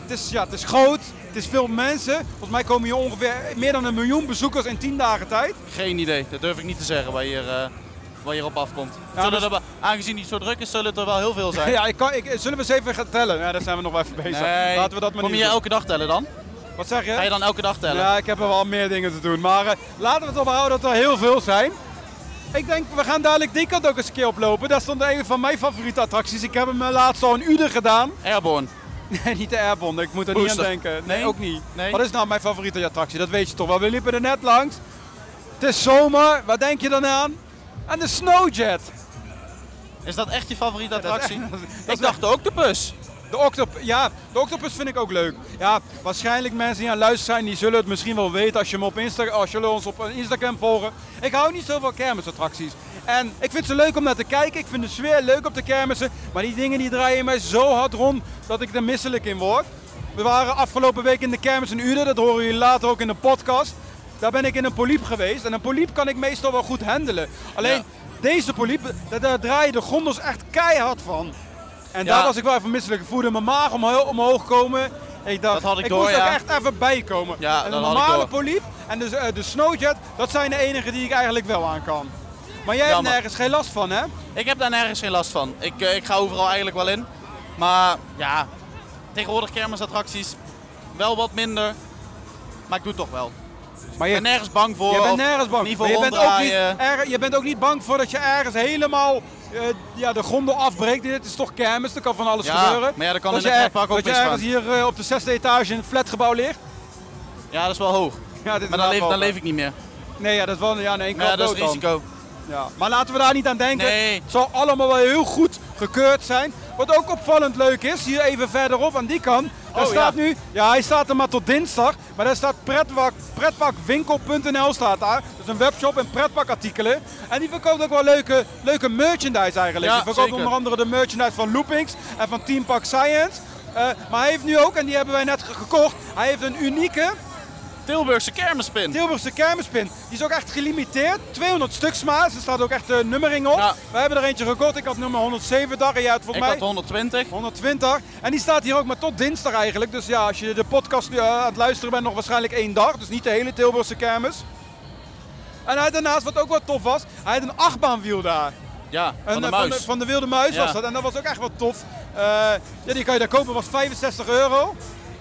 Het is, ja, het is groot, het is veel mensen. Volgens mij komen hier ongeveer meer dan een miljoen bezoekers in 10 dagen tijd. Geen idee. Dat durf ik niet te zeggen waar je, er, waar je op afkomt. Ja, dus- er aangezien het zo druk is, zullen het er wel heel veel zijn. Ja, ik kan, ik, zullen we eens even gaan tellen? Ja, daar zijn we nog wel even bezig. Nee. Laten we dat maar Kom niet je doen. elke dag tellen dan? Wat zeg je? Ga je dan elke dag tellen? Ja, ik heb er wel meer dingen te doen. Maar eh, laten we het erop houden dat er heel veel zijn. Ik denk, we gaan dadelijk die kant ook eens een keer oplopen. Dat stond een van mijn favoriete attracties. Ik heb hem eh, laatst al een uur gedaan. Airborne. Nee, niet de Airborne. Ik moet er niet aan denken. Nee, Nee? ook niet. Nee? Wat is nou mijn favoriete attractie? Dat weet je toch wel. We liepen er net langs. Het is zomer. Wat denk je dan aan? Aan de Snowjet. Is dat echt je favoriete attractie? ik dacht de octopus. De octopus, ja, de octopus vind ik ook leuk. Ja, waarschijnlijk mensen die aan luisteren zijn, die zullen het misschien wel weten als je, me op Insta als jullie ons op Instagram volgen. Ik hou niet zo van kermisattracties. En ik vind ze leuk om naar te kijken. Ik vind de sfeer leuk op de kermissen. Maar die dingen die draaien mij zo hard rond dat ik er misselijk in word. We waren afgelopen week in de kermis in Uden. Dat horen jullie later ook in de podcast. Daar ben ik in een poliep geweest. En een poliep kan ik meestal wel goed handelen. Alleen Ja. deze poliep, daar, daar draaien de gondels echt keihard van. En Ja. daar was ik wel even misselijk. Ik voelde mijn maag omhoog, omhoog komen. Ik dacht, Dat had ik ik door, moest ja. ook echt even bijkomen. Ja, en dat de had ik normale poliep en de, eh, de snowjet, dat zijn de enige die ik eigenlijk wel aan kan. Maar jij Jammer. hebt nergens geen last van, hè? Ik heb daar nergens geen last van. Ik, eh, ik ga overal eigenlijk wel in. Maar ja, tegenwoordig kermisattracties wel wat minder. Maar ik doe het toch wel. Maar je, ben nergens bang voor. je bent nergens bang. Voor je, bent ook niet, je bent ook niet bang voor dat je ergens helemaal eh, ja, de gondel afbreekt. Dit is toch kermis, er kan van alles Ja, gebeuren. maar ja, dat kan dat in je ook Dat je ergens hier eh, op de zesde etage in het flatgebouw ligt. Ja, dat is wel hoog. Ja, dit is Maar dan leef, dan leef ik niet meer. Nee, ja, dat is wel ja, nee, één ja, dat is risico. Ja. Maar laten we daar niet aan denken. Nee. Het zal allemaal wel heel goed gekeurd zijn. Wat ook opvallend leuk is, hier even verderop aan die kant. Daar Oh, staat ja. nu, ja hij staat er maar tot dinsdag. Maar daar staat pretpak, pretpakwinkel.nl staat daar. Dat is een webshop en pretpakartikelen. En die verkoopt ook wel leuke, leuke merchandise eigenlijk. Ja, die verkoopt zeker. onder andere de merchandise van Loopings en van Team Park Science. Eh, maar hij heeft nu ook, en die hebben wij net ge- gekocht, hij heeft een unieke Tilburgse kermispin. Tilburgse kermispin. Die is ook echt gelimiteerd. 200 stuks maar. Er staat ook echt de nummering op. Ja. We hebben er eentje gekocht. Ik had nummer 170 en jij had ik mij had 120. 120. En die staat hier ook maar tot dinsdag eigenlijk. Dus ja, als je de podcast nu eh, aan het luisteren bent, nog waarschijnlijk één dag. Dus niet de hele Tilburgse kermis. En hij daarnaast, wat ook wel tof was, hij had een achtbaanwiel daar. Ja, van En, de eh, van, de, van de Wilde Muis Ja. was dat. En dat was ook echt wel tof. Eh, ja, die kan je daar kopen, was 65 euro.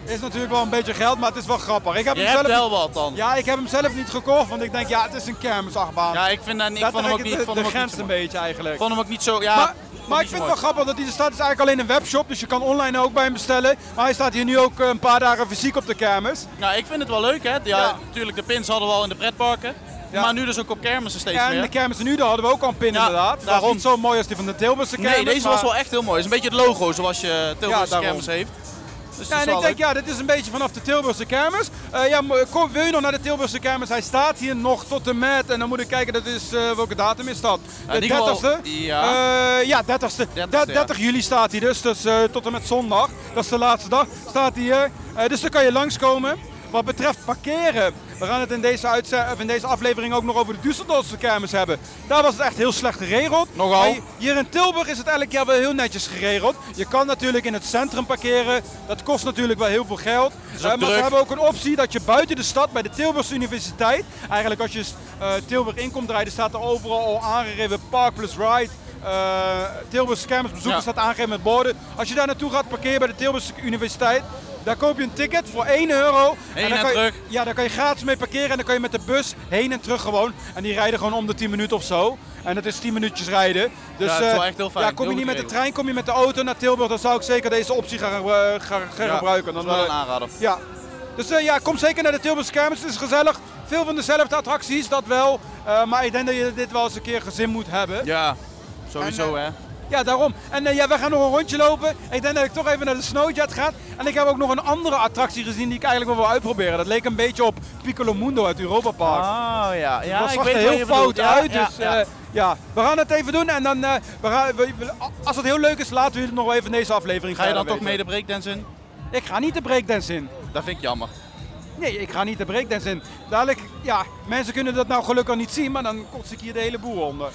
Is natuurlijk wel een beetje geld, maar het is wel grappig. Ik heb Je hem hebt zelf, wel wat dan. ja, ik heb hem zelf niet gekocht, want ik denk, ja, het is een kermisachtbaan. Ja, ik, vind, dat- ik vond hem ook niet, de, vond de grens een beetje eigenlijk. Ik vond hem ook niet zo, ja. maar, maar ik vind het wel grappig dat hij er staat. Het is eigenlijk alleen een webshop, dus je kan online ook bij hem bestellen. Maar hij staat hier nu ook eh, een paar dagen fysiek op de kermis. Nou, ik vind het wel leuk, hè. Ja, Ja. natuurlijk, de pins hadden we al in de pretparken. Ja. Maar nu dus ook op kermissen steeds En meer. de kermis nu, daar hadden we ook al een pin Ja, inderdaad. Dat daarom. is niet zo mooi als die van de Tilburgse kermis. nee, deze was wel echt heel mooi. Het is een beetje het logo zoals je Tilburgse kermis heeft. Dus Ja, en ik denk, ja, dit is een beetje vanaf de Tilburgse kermis. Eh, ja, kom, wil je nog naar de Tilburgse kermis? Hij staat hier nog tot en met. En dan moet ik kijken, dat is, eh, welke datum is dat? De in ieder geval- 30ste? ja. Eh, ja, 30ste. 30ste, Da- ja. 30 juli staat hij dus, dus tot en met zondag. Dat is de laatste dag. Staat hij hier. Dus dan kan je langskomen. Wat betreft parkeren, we gaan het in deze, of in deze aflevering ook nog over de Düsseldorfse kermis hebben. Daar was het echt heel slecht geregeld. Nogal. Hier in Tilburg is het elk jaar wel heel netjes geregeld. Je kan natuurlijk in het centrum parkeren. Dat kost natuurlijk wel heel veel geld. Eh, maar druk. hebben ook een optie dat je buiten de stad bij de Tilburgse Universiteit, eigenlijk als je eh, Tilburg in komt rijden, staat er overal al aangegeven Park plus Ride. Eh Tilburgse kermisbezoeken Ja. staat aangegeven met borden. Als je daar naartoe gaat parkeren bij de Tilburgse Universiteit, daar koop je een ticket voor 1 euro. Heen dan en kan je- terug. ja, daar kan je gratis mee parkeren en dan kan je met de bus heen en terug gewoon. En die rijden gewoon om de 10 minuten of zo. En dat is 10 minuutjes rijden. Dus, Ja, het is wel eh, echt heel fijn. Ja, kom je niet met de trein, kom je met de auto naar Tilburg, dan zou ik zeker deze optie gaan, gebru- gaan, gaan Ja, gebruiken. Dat Dan, is wel eh, een aanrader. ja. Dus eh, ja, kom zeker naar de Tilburgse kermis. Het is gezellig. Veel van dezelfde attracties, dat wel. Eh, maar ik denk dat je dit wel eens een keer gezin moet hebben. Ja, sowieso En, hè. Ja, daarom. En eh, ja, we gaan nog een rondje lopen. Ik denk dat ik toch even naar de Snowjet ga. En ik heb ook nog een andere attractie gezien die ik eigenlijk wel wil uitproberen. Dat leek een beetje op Piccolo Mundo uit Europa Park. Oh ja, ja dat ik zag weet er heel fout bedoelt. Uit. ja, dus ja. eh, ja, we gaan het even doen. En dan, eh, we gaan, we- als het heel leuk is, laten we het nog wel even in deze aflevering Ga je dan toch mee de breakdance in? Ik ga niet de breakdance in. Dat vind ik jammer. Nee, ik ga niet de breakdance in. Dadelijk, ja, mensen kunnen dat nou gelukkig niet zien, maar dan kots ik hier de hele boel onder.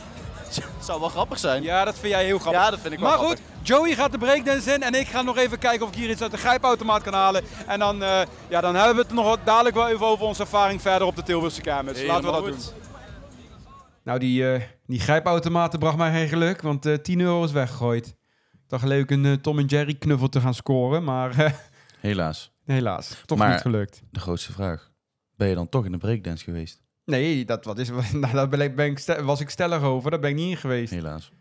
Het zou wel grappig zijn. Ja, dat vind jij heel grappig. Ja, dat vind ik wel Maar grappig. goed, Joey gaat de breakdance in en ik ga nog even kijken of ik hier iets uit de grijpautomaat kan halen. En dan, eh, ja, dan hebben we het nog wat dadelijk wel even over onze ervaring verder op de Tilburgse kermis. Laten we dat doen. Nou, die, eh, die grijpautomaten bracht mij geen geluk, want eh 10 euro is weggegooid. Ik dacht leuk een Tom en Jerry knuffel te gaan scoren, maar eh, Helaas. helaas, toch Maar- niet gelukt. De grootste vraag. Ben je dan toch in de breakdance geweest? Nee, dat, wat is, nou, daar ben ik, ben ik was ik stellig over, daar ben ik niet in geweest. Helaas.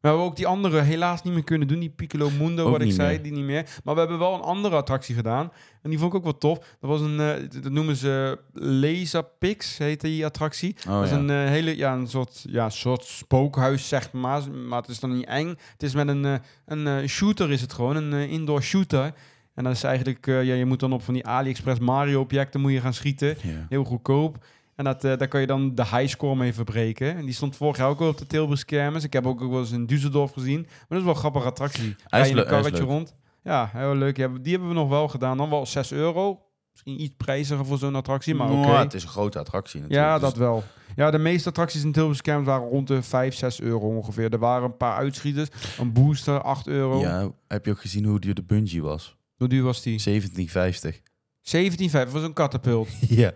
We hebben ook die andere helaas niet meer kunnen doen, die Piccolo Mundo, Ook wat ik zei, meer. die niet meer. Maar we hebben wel een andere attractie gedaan en die vond ik ook wel tof. Dat was een, eh, dat noemen ze Laserpix, heet die attractie. Oh, dat is ja. een eh, hele, ja, een soort, ja, soort spookhuis, zeg maar. Maar het is dan niet eng. Het is met een, eh, een eh, shooter is het gewoon, een eh, indoor shooter. En dat is eigenlijk, eh, ja, je moet dan op van die AliExpress Mario objecten moet je gaan schieten. Heel goedkoop. En dat, eh, daar kan je dan de highscore mee verbreken. En die stond vorig jaar ook al op de Tilburgse kermis. Ik heb ook wel eens in Düsseldorf gezien. Maar dat is wel een grappige attractie. Rij je een karretje rond. Ja, heel leuk. Die hebben we nog wel gedaan. Dan wel 6 euro. Misschien iets prijziger voor zo'n attractie, maar oké. Nou, het is een grote attractie natuurlijk. Ja, dus dat wel. Ja, de meeste attracties in kermis waren rond de 5, 6 euro ongeveer. Er waren een paar uitschieters. Een booster, 8 euro. Ja, heb je ook gezien hoe duur de bungee was? Hoe duur was die? 17,50. 17,5 voor zo'n katapult. Ja.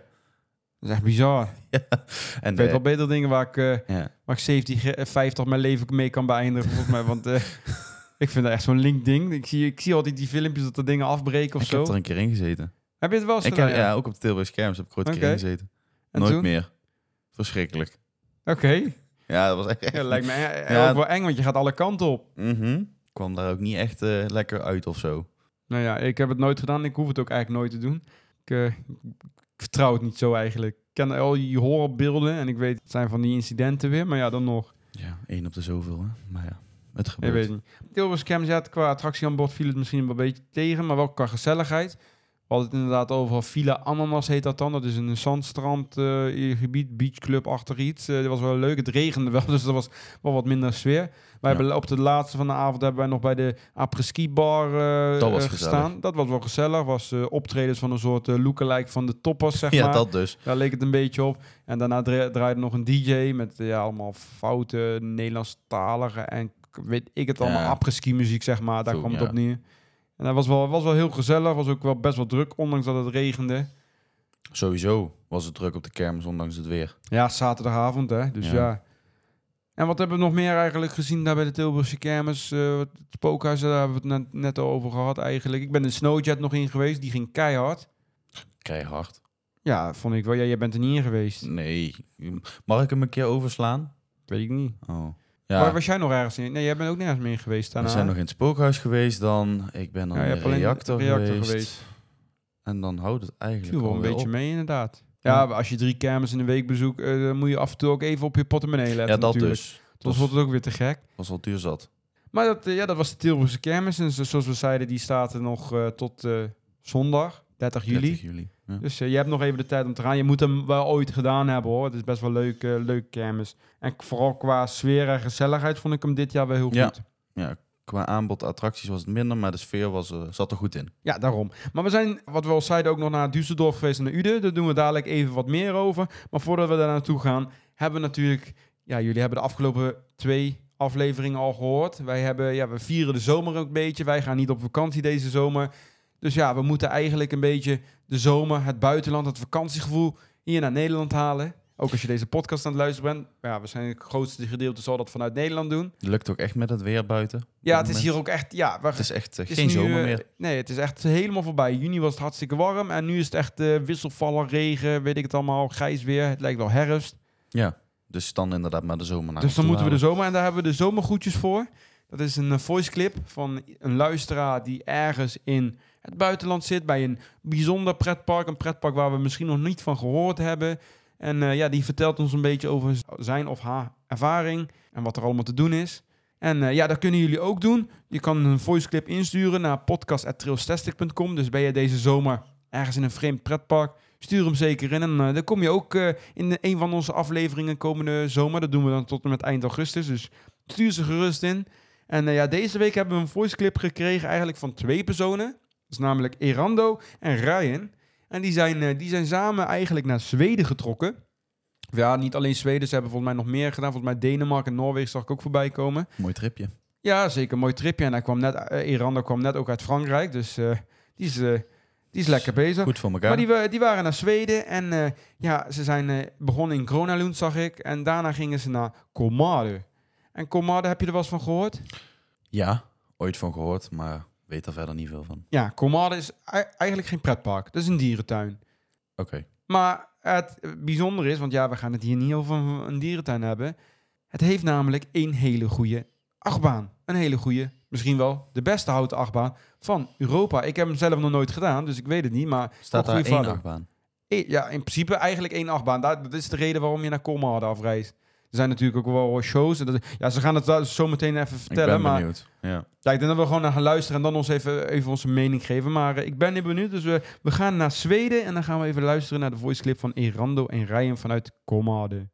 Dat is echt bizar. En Ik weet de- wel beter dingen waar ik... eh, ja. waar ik 70, eh, 50 mijn leven mee kan beëindigen, volgens mij. Want eh, ik vind dat echt zo'n link ding. Ik zie, ik zie altijd die filmpjes dat de dingen afbreken of Ik zo. heb er een keer in gezeten. Heb je het wel eens Ik gedaan? heb, ja, ook op de Tilburgse kermis heb ik ooit een keer in gezeten. En Nooit toen? meer. Verschrikkelijk. Oké. Ja, dat was echt... Ja, lijkt me eh, Ja. ook wel eng, want je gaat alle kanten op. Mhm. kwam daar ook niet echt eh, lekker uit of zo. Nou ja, ik heb het nooit gedaan. Ik hoef het ook eigenlijk nooit te doen. Ik, eh, ik vertrouw het niet zo eigenlijk. Ik ken al die horrorbeelden en ik weet, het zijn van die incidenten weer. Maar ja, dan nog. Ja, één op de zoveel, hè. Maar ja, het Ik gebeurt. weet niet. Tilburgse Camps, ja, qua attractie aan boord viel het misschien wel een beetje tegen, maar wel qua gezelligheid. We hadden het inderdaad over Villa Ananas heet dat dan. Dat is een zandstrand eh, gebied, beachclub achter iets. Eh, dat was wel leuk. Het regende wel, dus er was wel wat minder sfeer. Wij hebben op de laatste van de avond hebben wij nog bij de après-ski bar eh, Dat was eh, gestaan. Dat was wel gezellig. Was eh, optredens van een soort lookalike van de toppers, zeg Ja, maar. dat dus. Daar leek het een beetje op. En daarna dra- draaide nog een DJ met ja, allemaal foute Nederlandstalige en weet ik het allemaal, Ja. après-ski muziek, zeg maar. Daar Zo, kwam het op neer. En dat was wel, was wel heel gezellig. Was ook wel best wel druk, ondanks dat het regende. Sowieso. was het druk op de kermis, ondanks het weer. Ja, zaterdagavond, hè. Dus ja. Ja. En wat hebben we nog meer eigenlijk gezien daar bij de Tilburgse kermis? Eh, het spookhuis, daar hebben we het net, net al over gehad eigenlijk. Ik ben de Snowjet nog in geweest, die ging keihard. Keihard. Ja, vond ik wel. Ja, jij bent er niet in geweest. Nee. Mag ik hem een keer overslaan? Weet ik niet. Oh. Waar Ja, was jij nog ergens in? Nee, jij bent ook nergens meer in geweest we daarna. zijn nog in het spookhuis geweest dan. Ik ben dan Ja, in de reactor, reactor geweest. geweest. En dan houdt het eigenlijk viel wel een beetje op. mee inderdaad. Ja, als je drie kermis in de week bezoekt, eh, dan moet je af en toe ook even op je portemonnee letten Ja, dat natuurlijk. dus. Anders wordt het ook weer te gek. was al duur zat. Maar dat, eh, ja, dat was de Tilburgse kermis. En zo- zoals we zeiden, die staat er nog eh, tot zondag, 30 juli. 30 juli. Ja. Dus je hebt nog even de tijd om te gaan. Je moet hem wel ooit gedaan hebben hoor. Het is best wel leuk, leuk kermis. En vooral qua sfeer en gezelligheid vond ik hem dit jaar wel heel Ja. goed. ja, qua aanbod attracties was het minder, maar de sfeer was, eh, zat er goed in. Ja, daarom. Maar we zijn, wat we al zeiden, ook nog naar Düsseldorf geweest en naar Uden. Daar doen we dadelijk even wat meer over. Maar voordat we daar naartoe gaan, hebben we natuurlijk... Ja, jullie hebben de afgelopen twee afleveringen al gehoord. Wij hebben, ja, we vieren de zomer een beetje. Wij gaan niet op vakantie deze zomer. Dus ja, we moeten eigenlijk een beetje de zomer, het buitenland, het vakantiegevoel hier naar Nederland halen. Ook als je deze podcast aan het luisteren bent. Ja, waarschijnlijk het grootste gedeelte zal dat vanuit Nederland doen. Het lukt ook echt met het weer buiten. Ja, het is hier ook echt... Ja, we, Het is echt eh, het is geen nu, zomer eh, meer. Nee, het is echt helemaal voorbij. Juni was het hartstikke warm en nu is het echt eh wisselvallen, regen, weet ik het allemaal, grijs weer. Het lijkt wel herfst. Ja, dus dan inderdaad maar de zomer naar dus dan moeten we de zomer en daar hebben we de zomergroetjes voor. Dat is een voice clip van een luisteraar die ergens in het buitenland zit bij een bijzonder pretpark. Een pretpark waar we misschien nog niet van gehoord hebben. En eh, ja, die vertelt ons een beetje over zijn of haar ervaring en wat er allemaal te doen is. En eh, ja, dat kunnen jullie ook doen. Je kan een voice clip insturen naar podcast.trailstastic.com. Dus ben je deze zomer ergens in een vreemd pretpark, stuur hem zeker in. En eh, dan kom je ook in een van onze afleveringen komende zomer. Dat doen we dan tot en met eind augustus. Dus stuur ze gerust in. En ja, deze week hebben we een voice clip gekregen eigenlijk van twee personen. Dat is namelijk Erando en Ryan. En die zijn, eh, die zijn samen eigenlijk naar Zweden getrokken. Ja, niet alleen Zweden. Ze hebben volgens mij nog meer gedaan. Volgens mij Denemarken en Noorwegen zag ik ook voorbij komen. Mooi tripje. Ja, zeker. Mooi tripje. En hij kwam net, Erando kwam net ook uit Frankrijk. Dus eh, die, is, die is lekker bezig. Goed voor elkaar. Maar die, die waren naar Zweden en ja, ze zijn begonnen in Gronalund, zag ik. En daarna gingen ze naar Komade. En Komade, heb je er wel eens van gehoord? Ja, ooit van gehoord, maar weet er verder niet veel van. Ja, Komade is ei- eigenlijk geen pretpark. Dat is een dierentuin. Oké. Maar het bijzondere is, want ja, we gaan het hier niet over een een dierentuin hebben. Het heeft namelijk een hele goede achtbaan. Een hele goede, misschien wel de beste houten achtbaan van Europa. Ik heb hem zelf nog nooit gedaan, dus ik weet het niet. Maar Staat daar één vader. achtbaan? Eh, Ja, in principe eigenlijk één achtbaan. Dat, dat is de reden waarom je naar Colmar afreist. Er zijn natuurlijk ook wel shows. en Dat, ja, ze gaan het zo meteen even Ik vertellen. ben maar benieuwd. Ja. ja, ik denk dat we gewoon naar gaan luisteren en dan ons even, even onze mening geven. Maar eh, ik ben heel benieuwd. Dus we, we gaan naar Zweden en dan gaan we even luisteren naar de voice clip van Erando en Ryan vanuit Komade.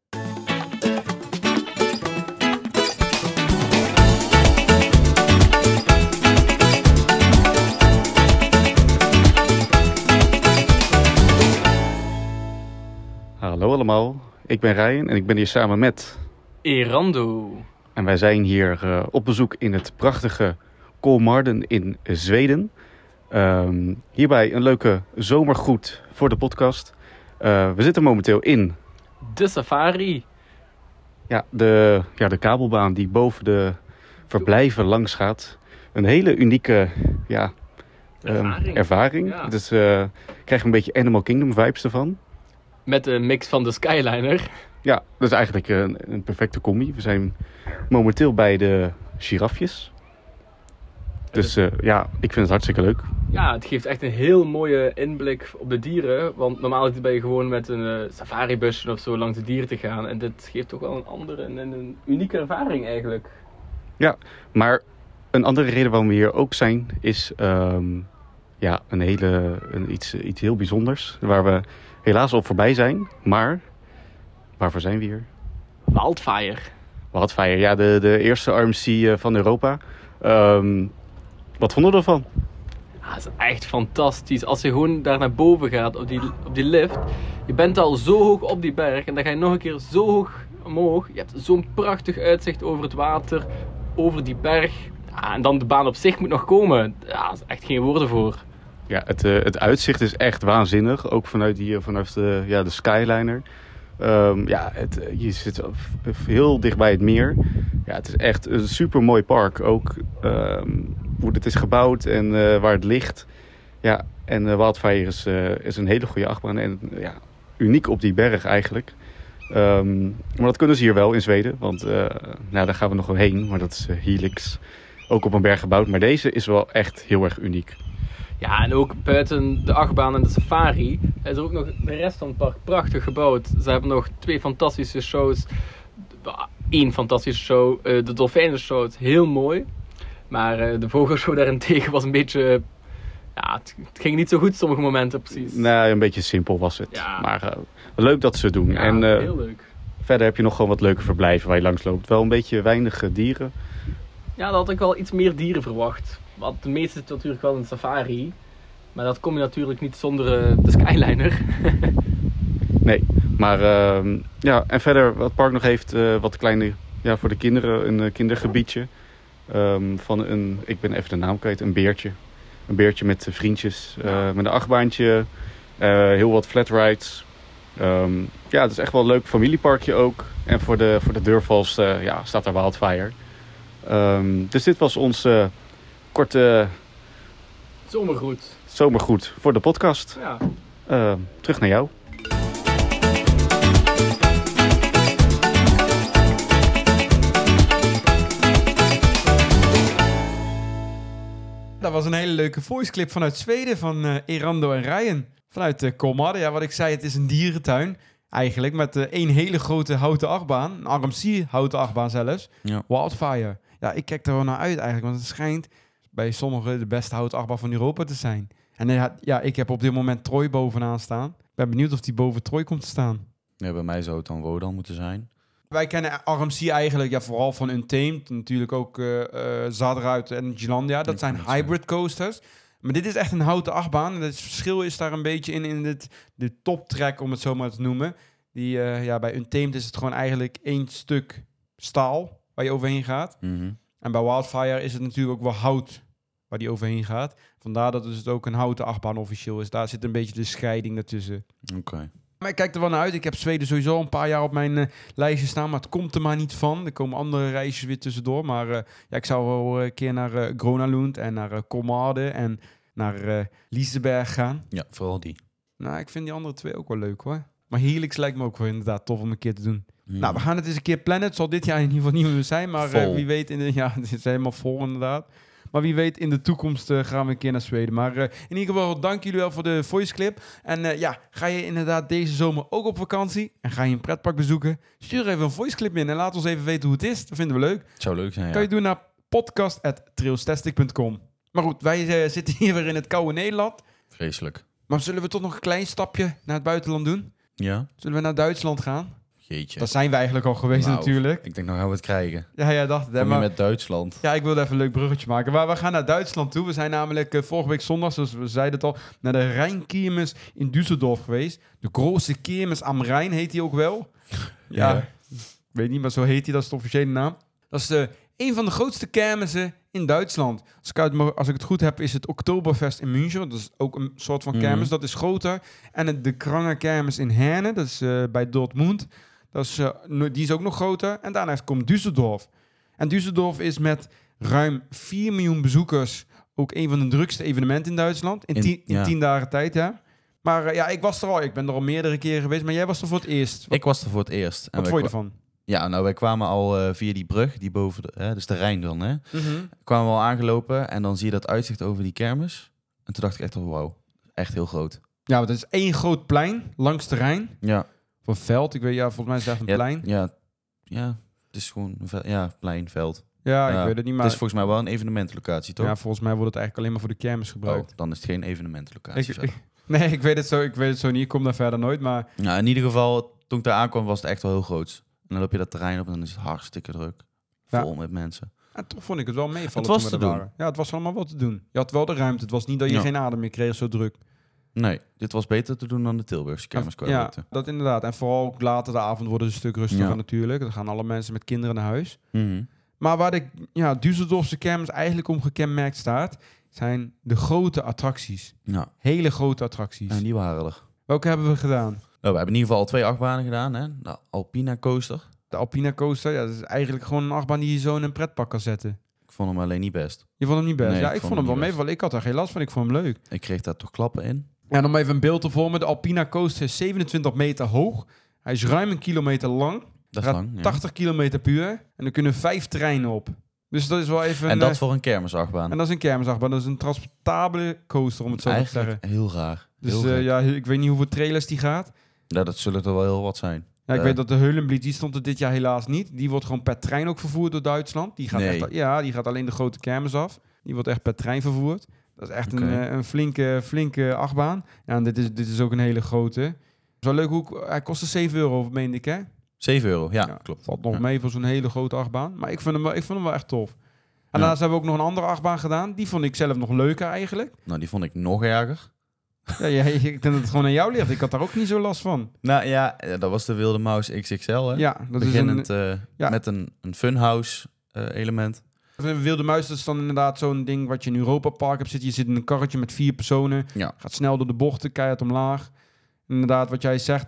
Hallo allemaal, ik ben Ryan en ik ben hier samen met. Erando. En wij zijn hier eh, op bezoek in het prachtige Kolmarden in Zweden. Ehm, hierbij een leuke zomergroet voor de podcast. Eh, we zitten momenteel in De safari. ja, de, ja, de kabelbaan die boven de verblijven langs gaat. Een hele unieke ja, ehm, Ervaring. ervaring. Ja. Dus eh krijg een beetje Animal Kingdom vibes ervan. Met een mix van de Skyliner. Ja, dat is eigenlijk een, een perfecte combi. We zijn momenteel bij de girafjes. Dus eh, ja, ik vind het hartstikke leuk. Ja, het geeft echt een heel mooie inblik op de dieren. Want normaal ben je gewoon met een eh, safaribusje of zo langs de dieren te gaan. En dit geeft toch wel een andere en een unieke ervaring eigenlijk. Maar een andere reden waarom we hier ook zijn, is ehm, ja, een hele, een, iets, iets heel bijzonders. Waar we helaas al voorbij zijn. Maar waarvoor zijn we hier? Wildfire. Wildfire, ja, de, de eerste RMC eh, van Europa. Ehm, wat vonden we ervan? Ja, dat is echt fantastisch. Als je gewoon daar naar boven gaat op die, op die lift. Je bent al zo hoog op die berg. En dan ga je nog een keer zo hoog omhoog. Je hebt zo'n prachtig uitzicht over het water. Over die berg. Ja, en dan de baan op zich moet nog komen. Ja, daar is echt geen woorden voor. Ja, het, eh, het uitzicht is echt waanzinnig. Ook vanuit hier, vanaf de, ja, de Skyliner. Ehm, ja, het, eh, je zit heel dicht bij het meer. Ja, het is echt een super mooi park. Ook ehm, hoe het is gebouwd en eh, waar het ligt. Ja, en eh, Wildfire is, is een hele goede achtbaan. En ja, uniek op die berg eigenlijk. Ehm, maar dat kunnen ze hier wel in Zweden. Want nou, daar gaan we nog wel heen. Maar dat is Helix. Ook op een berg gebouwd. Maar deze is wel echt heel erg uniek. Ja, en ook buiten de achtbaan en de safari is er ook nog de rest van het park prachtig gebouwd. Ze hebben nog twee fantastische shows. Eén fantastische show, eh, de dolfijnenshow, is heel mooi. Maar eh, de vogelshow daarentegen was een beetje... Ja, het, ging niet zo goed sommige momenten precies. Nou, een beetje simpel was het. Ja. Maar eh, leuk dat ze het doen. Ja, en heel leuk. verder heb je nog gewoon wat leuke verblijven waar je langs loopt. Wel een beetje weinig dieren. Ja, dan had ik wel iets meer dieren verwacht. Want de meeste zitten natuurlijk wel de safari. Maar dat kom je natuurlijk niet zonder eh, de Skyliner. Nee. Maar ehm, ja, en verder wat het park nog heeft, eh, wat kleine, ja, voor de kinderen, een eh, kindergebiedje. Ehm, van een, ik ben even de naam kwijt, een beertje. Een beertje met vriendjes, met een achtbaantje, heel wat flat rides. Ehm, ja, het is echt wel een leuk familieparkje ook. En voor de, voor de deurvals ja, staat daar Wildfire. Dus dit was ons eh, korte Zomergoed. zomergoed voor de podcast. Ja. Ehm, terug naar jou. Dat was een hele leuke voice clip vanuit Zweden van eh, Erando en Ryan. Vanuit uh, Kolmarden. Ja, wat ik zei, het is een dierentuin. Eigenlijk met eh, één hele grote houten achtbaan. Een RMC houten achtbaan zelfs. Ja. Wildfire. Ja, ik kijk er wel naar uit eigenlijk. Want het schijnt bij sommigen de beste houten achtbaan van Europa te zijn. En ja, ja, ik heb op dit moment Troy bovenaan staan. Ik ben benieuwd of die boven Troy komt te staan. Ja, bij mij zou het dan Wodan moeten zijn. Wij kennen RMC eigenlijk ja, vooral van Untamed. Natuurlijk ook eh eh Zadra uit Energylandia. Dat zijn hybrid coasters. Maar dit is echt een houten achtbaan. En het verschil is daar een beetje in, in dit, de toptrack, om het zo maar te noemen. Die, eh, ja, bij Untamed is het gewoon eigenlijk één stuk staal waar je overheen gaat. Mhm. En bij Wildfire is het natuurlijk ook wel hout waar die overheen gaat. Vandaar dat het ook een houten achtbaan officieel is. Daar zit een beetje de scheiding ertussen. Oké. Maar ik kijk er wel naar uit. Ik heb Zweden sowieso een paar jaar op mijn eh, lijstje staan, maar het komt er maar niet van. Er komen andere reisjes weer tussendoor. Maar eh, ja, ik zou wel een keer naar eh Gronalund en naar uh, en naar eh Liseberg gaan. Ja, vooral die. Nou, ik vind die andere twee ook wel leuk hoor. Maar Helix lijkt me ook wel inderdaad tof om een keer te doen. Mhm. Nou, we gaan het eens een keer plannen. Het zal dit jaar in ieder geval niet meer zijn, maar eh, wie weet in de... Ja, het is helemaal vol inderdaad. Maar wie weet, in de toekomst eh, gaan we een keer naar Zweden. Maar eh, in ieder geval, dank jullie wel voor de voice clip. En eh, ja, ga je inderdaad deze zomer ook op vakantie en ga je een pretpark bezoeken? Stuur even een voice clip in en laat ons even weten hoe het is. Dat vinden we leuk. Het zou leuk zijn, ja. Kan je doen naar podcast.trailstastic.com. Maar goed, wij zitten hier weer in het koude Nederland. Vreselijk. Maar zullen we toch nog een klein stapje naar het buitenland doen? Ja? Zullen we naar Duitsland gaan? Jeetje. Daar zijn we eigenlijk al geweest Nou, natuurlijk. Ik denk, nou gaan we het krijgen. Ja, ja, dacht het. maar- met Duitsland? Ja, ik wilde even een leuk bruggetje maken. Maar we gaan naar Duitsland toe. We zijn namelijk eh, vorige week zondag, zoals we zeiden het al, naar de Rijnkirmes in Düsseldorf geweest. De grootste Kirmes am Rijn heet die ook wel. Ja, weet niet, maar zo heet hij. Dat is de officiële naam. Dat is de, een van de grootste kermissen in Duitsland. Als ik, uit als ik het goed heb, is het Oktoberfest in München. Dat is ook een soort van Mhm. kermis. Dat is groter. En het, de Kranger kermis in Herne, dat is eh, bij Dortmund. Dat is, eh, die is ook nog groter. En daarnaast komt Düsseldorf. En Düsseldorf is met ruim 4 miljoen bezoekers ook een van de drukste evenementen in Duitsland. In, In- tien, in ja. tien dagen tijd, ja. Maar eh, ja, ik was er al. Ik ben er al meerdere keren geweest. Maar jij was er voor het eerst. Wat, Ik was er voor het eerst. En wat vond je ervan? Ja, nou wij kwamen al eh, via die brug, die boven de, hè, dus de Rijn dan, hè. Kwamen we al aangelopen en dan zie je dat uitzicht over die kermis. En toen dacht ik echt, oh, wauw, echt heel groot. Ja, want het is één groot plein langs de Rijn. Ja. Een veld. Ik weet, ja, volgens mij is echt een ja, plein. Ja, ja, het is gewoon, ja, plein, veld. Ja, Ja, ik weet het niet, maar... Het is volgens mij wel een evenementlocatie, toch? ja, volgens mij wordt het eigenlijk alleen maar voor de kermis gebruikt. Oh, dan is het geen. Ik- ik- nee, ik weet, het zo, ik weet het zo niet. Ik kom daar verder nooit, maar... Nou, in ieder geval, toen ik daar aankwam, was het echt wel heel groot. En dan loop je dat terrein op en dan is het hartstikke druk. Ja. Vol met mensen. En toch vond ik het wel meevallen Het was te doen. waren. Ja, het was allemaal wat te doen. Je had wel de ruimte. Het was niet dat je Ja. geen adem meer kreeg, zo druk. Nee, dit was beter te doen dan de Tilburgse kermis qua ja, dat inderdaad. En vooral ook later de avond wordt het een stuk rustiger Ja. natuurlijk. Dan gaan alle mensen met kinderen naar huis. Mhm. Maar waar de ja, Düsseldorfse kermis eigenlijk om gekenmerkt staat... zijn de grote attracties. Ja, Hele grote attracties. en die waren er. Welke hebben we gedaan? Nou, we hebben in ieder geval al twee achtbanen gedaan. Hè? De Alpina Coaster. De Alpina Coaster, ja, dat is eigenlijk gewoon een achtbaan die je zo in een pretpak kan zetten. Ik vond hem alleen niet best. Je vond hem niet best? Nee, ja, ik vond hem hem wel mee, want ik had daar geen last van. Ik vond hem leuk. Ik kreeg daar toch klappen in. En om even een beeld te vormen, de Alpina Coaster is 27 meter hoog. Hij is ruim een kilometer lang. Dat is Gaat lang. ja. 80 kilometer per uur. En er kunnen vijf treinen op. Dus dat is wel even... En een, dat eh, voor een kermisachtbaan. en dat is een kermisachtbaan. Dat is een transportabele coaster, om het zo te zeggen. Heel raar. Dus heel eh, ja, ik weet niet hoeveel trailers die gaat. Ja, dat zullen er wel heel wat zijn. Ja, ik Eh. weet dat de Heulenbliet, die stond er dit jaar helaas niet. Die wordt gewoon per trein ook vervoerd door Duitsland. Die gaat Nee. echt, ja, die gaat alleen de grote kermis af. Die wordt echt per trein vervoerd. Dat is echt een, eh, een flinke, flinke achtbaan. Ja, en dit is, dit is ook een hele grote. Wel leuk hoe... Hij kostte 7 euro, meende ik, hè? 7 euro, ja, Ja, klopt. Valt nog Ja. mee voor zo'n hele grote achtbaan. Maar ik vind hem, wel- ik vond hem wel echt tof. En daarnaast hebben we ook nog een andere achtbaan gedaan. Die vond ik zelf nog leuker eigenlijk. Nou, die vond ik nog erger. Ja, ja, ik denk dat het gewoon aan jou ligt. Ik had daar ook niet zo last van. Nou ja, eh, dat was de Wilde Maus XXL, hè? Ja, dat Beginnend is een, eh, ja. met een, een funhouse element. Wilde muis. Dat is dan inderdaad zo'n ding wat je in Europa Park hebt zitten. Je zit in een karretje met vier personen. Ja. Gaat snel door de bochten, keihard omlaag. Inderdaad, wat jij zegt.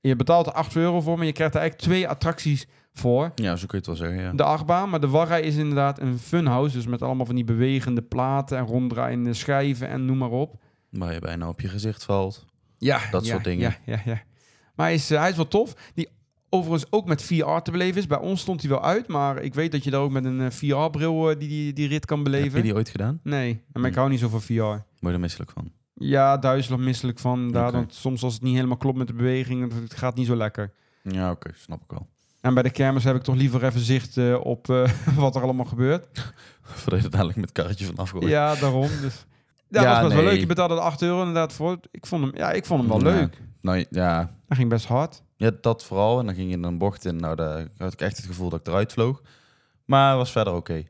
Je betaalt er 8 euro voor, maar je krijgt er eigenlijk twee attracties voor. Ja, zo kun je het wel zeggen, ja. De achtbaan, maar de warrij is inderdaad een funhouse. Dus met allemaal van die bewegende platen en ronddraaiende schijven en noem maar op. Waar je bijna op je gezicht valt. Ja, Dat ja, soort dingen. Ja, ja, ja. Maar hij is, eh, hij is wel tof. Die overigens ook met VR te beleven is. Bij ons stond hij wel uit, maar ik weet dat je daar ook met een eh, VR-bril die, die die rit kan Heb beleven. je die ooit gedaan? Nee, maar ik hou niet zo van VR. Word je er misselijk van? Ja, duizelig misselijk van. Daar, soms als het niet helemaal klopt met de beweging, het gaat niet zo lekker. Ja, oké, snap ik wel. En bij de kermis heb ik toch liever even zicht eh, op eh, wat er allemaal gebeurt. Voordat je dadelijk met het karretje van afgooit. Ja, daarom. Dus. Ja, Ja, dat was best wel leuk. Je betaalde er 8 euro inderdaad voor. Ik vond hem, ja, ik vond hem wel Ja. leuk. Nou ja, Hij ging best hard. Ja, dat vooral. En dan ging je in een bocht in. Nou, daar had ik echt het gevoel dat ik eruit vloog. Maar was verder oké.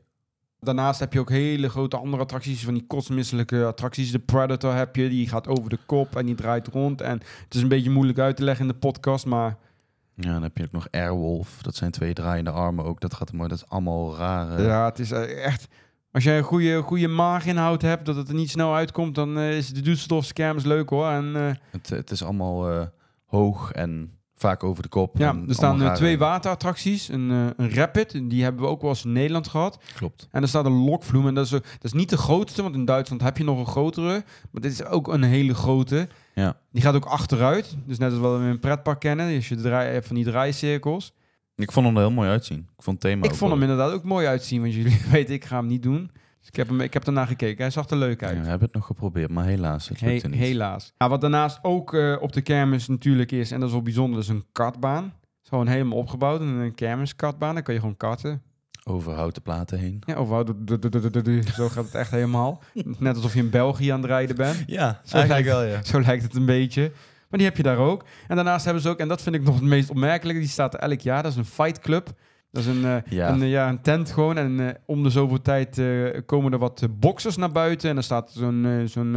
Daarnaast heb je ook hele grote andere attracties, van die kostmisselijke attracties. De Predator heb je, die gaat over de kop en die draait rond. En het is een beetje moeilijk uit te leggen in de podcast, maar Ja, dan heb je ook nog Airwolf. Dat zijn twee draaiende armen ook. Dat gaat maar dat is allemaal rare. ja, het is eh, echt... Als jij een goede, goede maaginhoud hebt, dat het er niet snel uitkomt, dan eh, is de Düsseldorfse kermis leuk hoor. En eh, Het, het is allemaal hoog en vaak over de kop. ja, er staan eh, rare- twee waterattracties. Een, eh, een Rapid, die hebben we ook wel eens in Nederland gehad. Klopt. En er staat een lokvloem. En dat is, ook- dat is niet de grootste, want in Duitsland heb je nog een grotere. Maar dit is ook een hele grote. Ja. Die gaat ook achteruit. Dus net als wat we in een pretpark kennen. Als je draai, hebt van die draaicirkels. Ik vond hem er heel mooi uitzien. Ik vond het thema ik vond hem wel- inderdaad ook mooi uitzien. Want jullie weten, ik ga hem niet doen. Dus ik heb, hem, ik heb ernaar gekeken. Hij zag er leuk Ja, uit. we hebben het nog geprobeerd, maar helaas. Het He- lukte niet. helaas. Ja, wat daarnaast ook eh, op de kermis natuurlijk is, en dat is wel bijzonder, is een kartbaan. Gewoon helemaal opgebouwd. Een, een kermiskartbaan. Dan kan je gewoon karten. Over houten platen heen. Ja, du- du- zo gaat het echt helemaal. Net alsof je in België aan het rijden bent. Ja, Zo lijkt- wel, ja. Zo lijkt het een beetje. Maar die heb je daar ook. En daarnaast hebben ze ook, en dat vind ik nog het meest opmerkelijke, die staat er elk jaar. Dat is een fight club. Dat is een, eh, Ja. een, eh, ja, een tent gewoon. En eh, om de zoveel tijd komen er wat boxers naar buiten. En dan staat zo'n, zo'n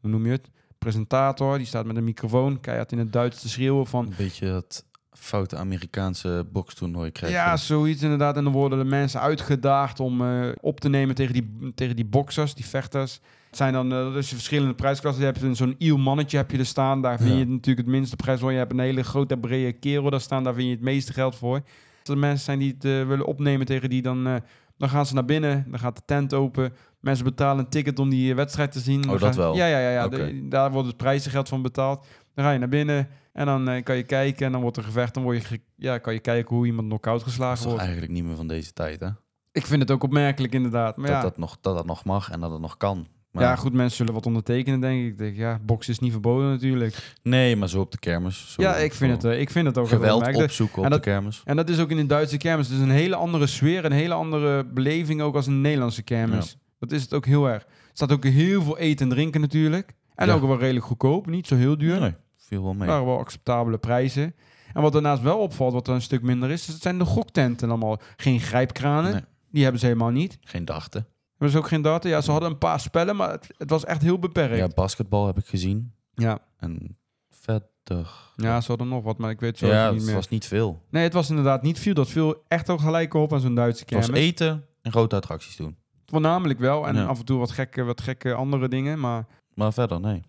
hoe noem je het? Presentator. Die staat met een microfoon, keihard in het Duits te schreeuwen van... Een beetje dat foute Amerikaanse bokstoernooi krijg je. Ja, zoiets inderdaad. En dan worden de mensen uitgedaagd om op te nemen tegen die, tegen die boxers, die vechters. Het zijn dan dus verschillende prijsklassen. Je hebt een- zo'n iel mannetje heb je er staan. Daar vind Ja. je natuurlijk het minste prijs voor. Je hebt een hele grote brede kerel daar staan. Daar vind je het meeste geld voor. Als er mensen zijn die het eh, willen opnemen tegen die, dan, eh, dan gaan ze naar binnen. Dan gaat de tent open. Mensen betalen een ticket om die eh, wedstrijd te zien. Oh, dat wel. Ja, ja, ja. ja. De- daar wordt het prijzengeld van betaald. Dan ga je naar binnen en dan kan je kijken. En dan wordt er gevecht. Dan word je ja, kan je kijken hoe iemand knock-out Dat is geslagen wordt. eigenlijk niet meer van deze tijd, hè? Ik vind het ook opmerkelijk inderdaad. Maar dat, ja, dat, nog, dat dat nog mag en dat het nog kan. Maar, ja, goed, mensen zullen wat ondertekenen, denk ik. Ik denk, ja, boksen is niet verboden natuurlijk. Nee, maar zo op de kermis. Zo, ja, ik vind, het, eh, ik vind het ook geweld opzoeken op en dat- de kermis. En dat is ook in de Duitse kermis. Het is een hele andere sfeer, een hele andere beleving ook als een Nederlandse kermis. Dat is het ook heel erg. Er staat ook heel veel eten en drinken natuurlijk. En Ja. ook wel redelijk goedkoop, niet zo heel duur. Nee, viel wel mee. waren wel acceptabele prijzen. En wat daarnaast wel opvalt, wat er een stuk minder is, dat zijn de goktenten allemaal. Geen grijpkranen, Nee. die hebben ze helemaal niet. Geen dachten. Hebben ze ook geen data? Ja, ze hadden een paar spellen, maar het, het was echt heel beperkt. Ja, basketbal heb ik gezien. Ja. En verder... Ja, ze hadden nog wat, maar ik weet zo ja, niet het meer. was niet veel. Nee, het was inderdaad niet veel. Dat viel echt ook gelijk op aan zo'n Duitse Het was kermis. eten en grote attracties doen. Voornamelijk wel. En Ja. af en toe wat gekke, wat gekke andere dingen. Maar Maar verder, nee.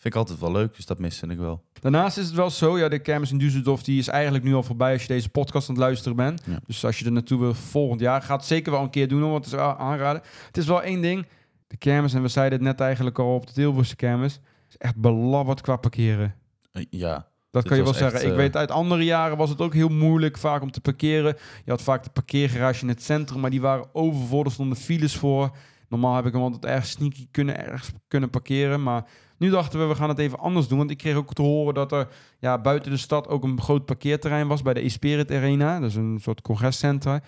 Vind ik altijd wel leuk, dus dat mis ik wel. daarnaast is het wel zo. Ja, de kermis in Düsseldorf die is eigenlijk nu al voorbij als je deze podcast aan het luisteren bent. Ja. Dus als je er naartoe wil volgend jaar, gaat het zeker wel een keer doen. Want het is wel aanraden. Het is wel één ding. De kermis, en we zeiden het net eigenlijk al op de Tilburgse kermis. is echt belabberd qua parkeren. Eh, Ja, Dat kan je wel zeggen. echt, ik eh, weet uit andere jaren was het ook heel moeilijk vaak om te parkeren. Je had vaak de parkeergarage in het centrum, maar die waren overvol. Er stonden files voor. Normaal heb ik hem altijd erg sneaky kunnen, ergens kunnen parkeren. Maar nu dachten we, we gaan het even anders doen. Want ik kreeg ook te horen dat er ja, buiten de stad ook een groot parkeerterrein was bij de Espirit Arena. Dat is een soort congrescentrum.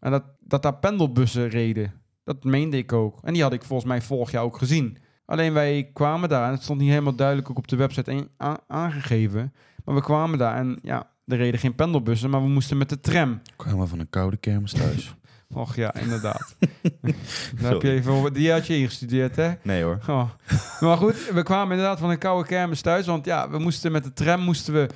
En dat, dat daar pendelbussen reden. Dat meende ik ook. En die had ik volgens mij vorig jaar ook gezien. Alleen wij kwamen daar en het stond niet helemaal duidelijk ook op de website aangegeven. Maar we kwamen daar en ja, er reden geen pendelbussen, maar we moesten met de tram. kwamen van een koude kermis thuis. Och ja, inderdaad. Daar heb je even, over- die had je ingestudeerd, hè? nee hoor. Oh. Maar goed, we kwamen inderdaad van een koude kermis thuis. Want ja, we moesten met de tram moesten we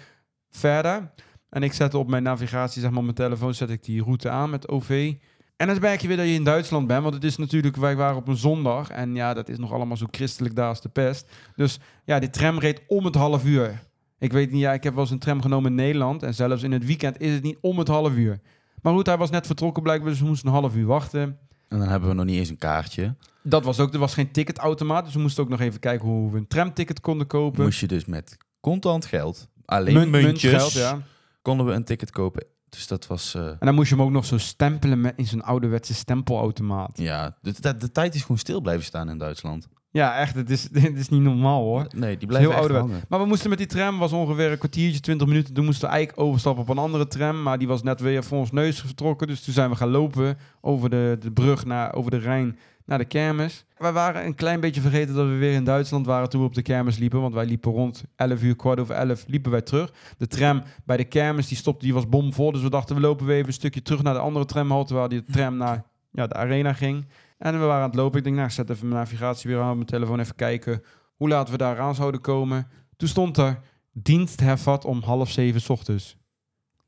verder. En ik zette op mijn navigatie, zeg maar op mijn telefoon, zet ik die route aan met OV. En dan merk je weer dat je in Duitsland bent. Want het is natuurlijk, wij waren op een zondag. En ja, dat is nog allemaal zo christelijk daar als de pest. Dus ja, die tram reed om het half uur. Ik weet niet, ja, ik heb wel eens een tram genomen in Nederland. En zelfs in het weekend is het niet om het half uur. Maar goed, hij was net vertrokken blijkbaar, dus we moesten een half uur wachten. En dan hebben we nog niet eens een kaartje. Dat was ook, er was geen ticketautomaat, dus we moesten ook nog even kijken hoe we een tramticket konden kopen. Moest je dus met contant geld, alleen Munt- muntjes, muntgeld, ja. konden we een ticket kopen. Dus dat was... eh, En dan moest je hem ook nog zo stempelen met, in zo'n ouderwetse stempelautomaat. ja, de, de, de tijd is gewoon stil blijven staan in Duitsland. Ja, echt, het is, dit is niet normaal hoor. Nee, die heel blijven echt ouderwet. hangen. Maar we moesten met die tram, was ongeveer een kwartiertje, 20 minuten. Toen moesten we eigenlijk overstappen op een andere tram. Maar die was net weer voor ons neus vertrokken. Dus toen zijn we gaan lopen over de, de brug, naar, over de Rijn, naar de kermis. We waren een klein beetje vergeten dat we weer in Duitsland waren toen we op de kermis liepen. Want wij liepen rond 11 uur, kwart over 11, liepen wij terug. De tram bij de kermis, die stopte, die was bomvol. Dus we dachten, we lopen weer even een stukje terug naar de andere tramhalte... waar die tram naar ja, de arena ging. En we waren aan het lopen. Ik denk, nou, ik zet even mijn navigatie weer aan op mijn telefoon. Even kijken hoe laat we daar aan zouden komen. Toen stond er dienst hervat om half zeven 's ochtends.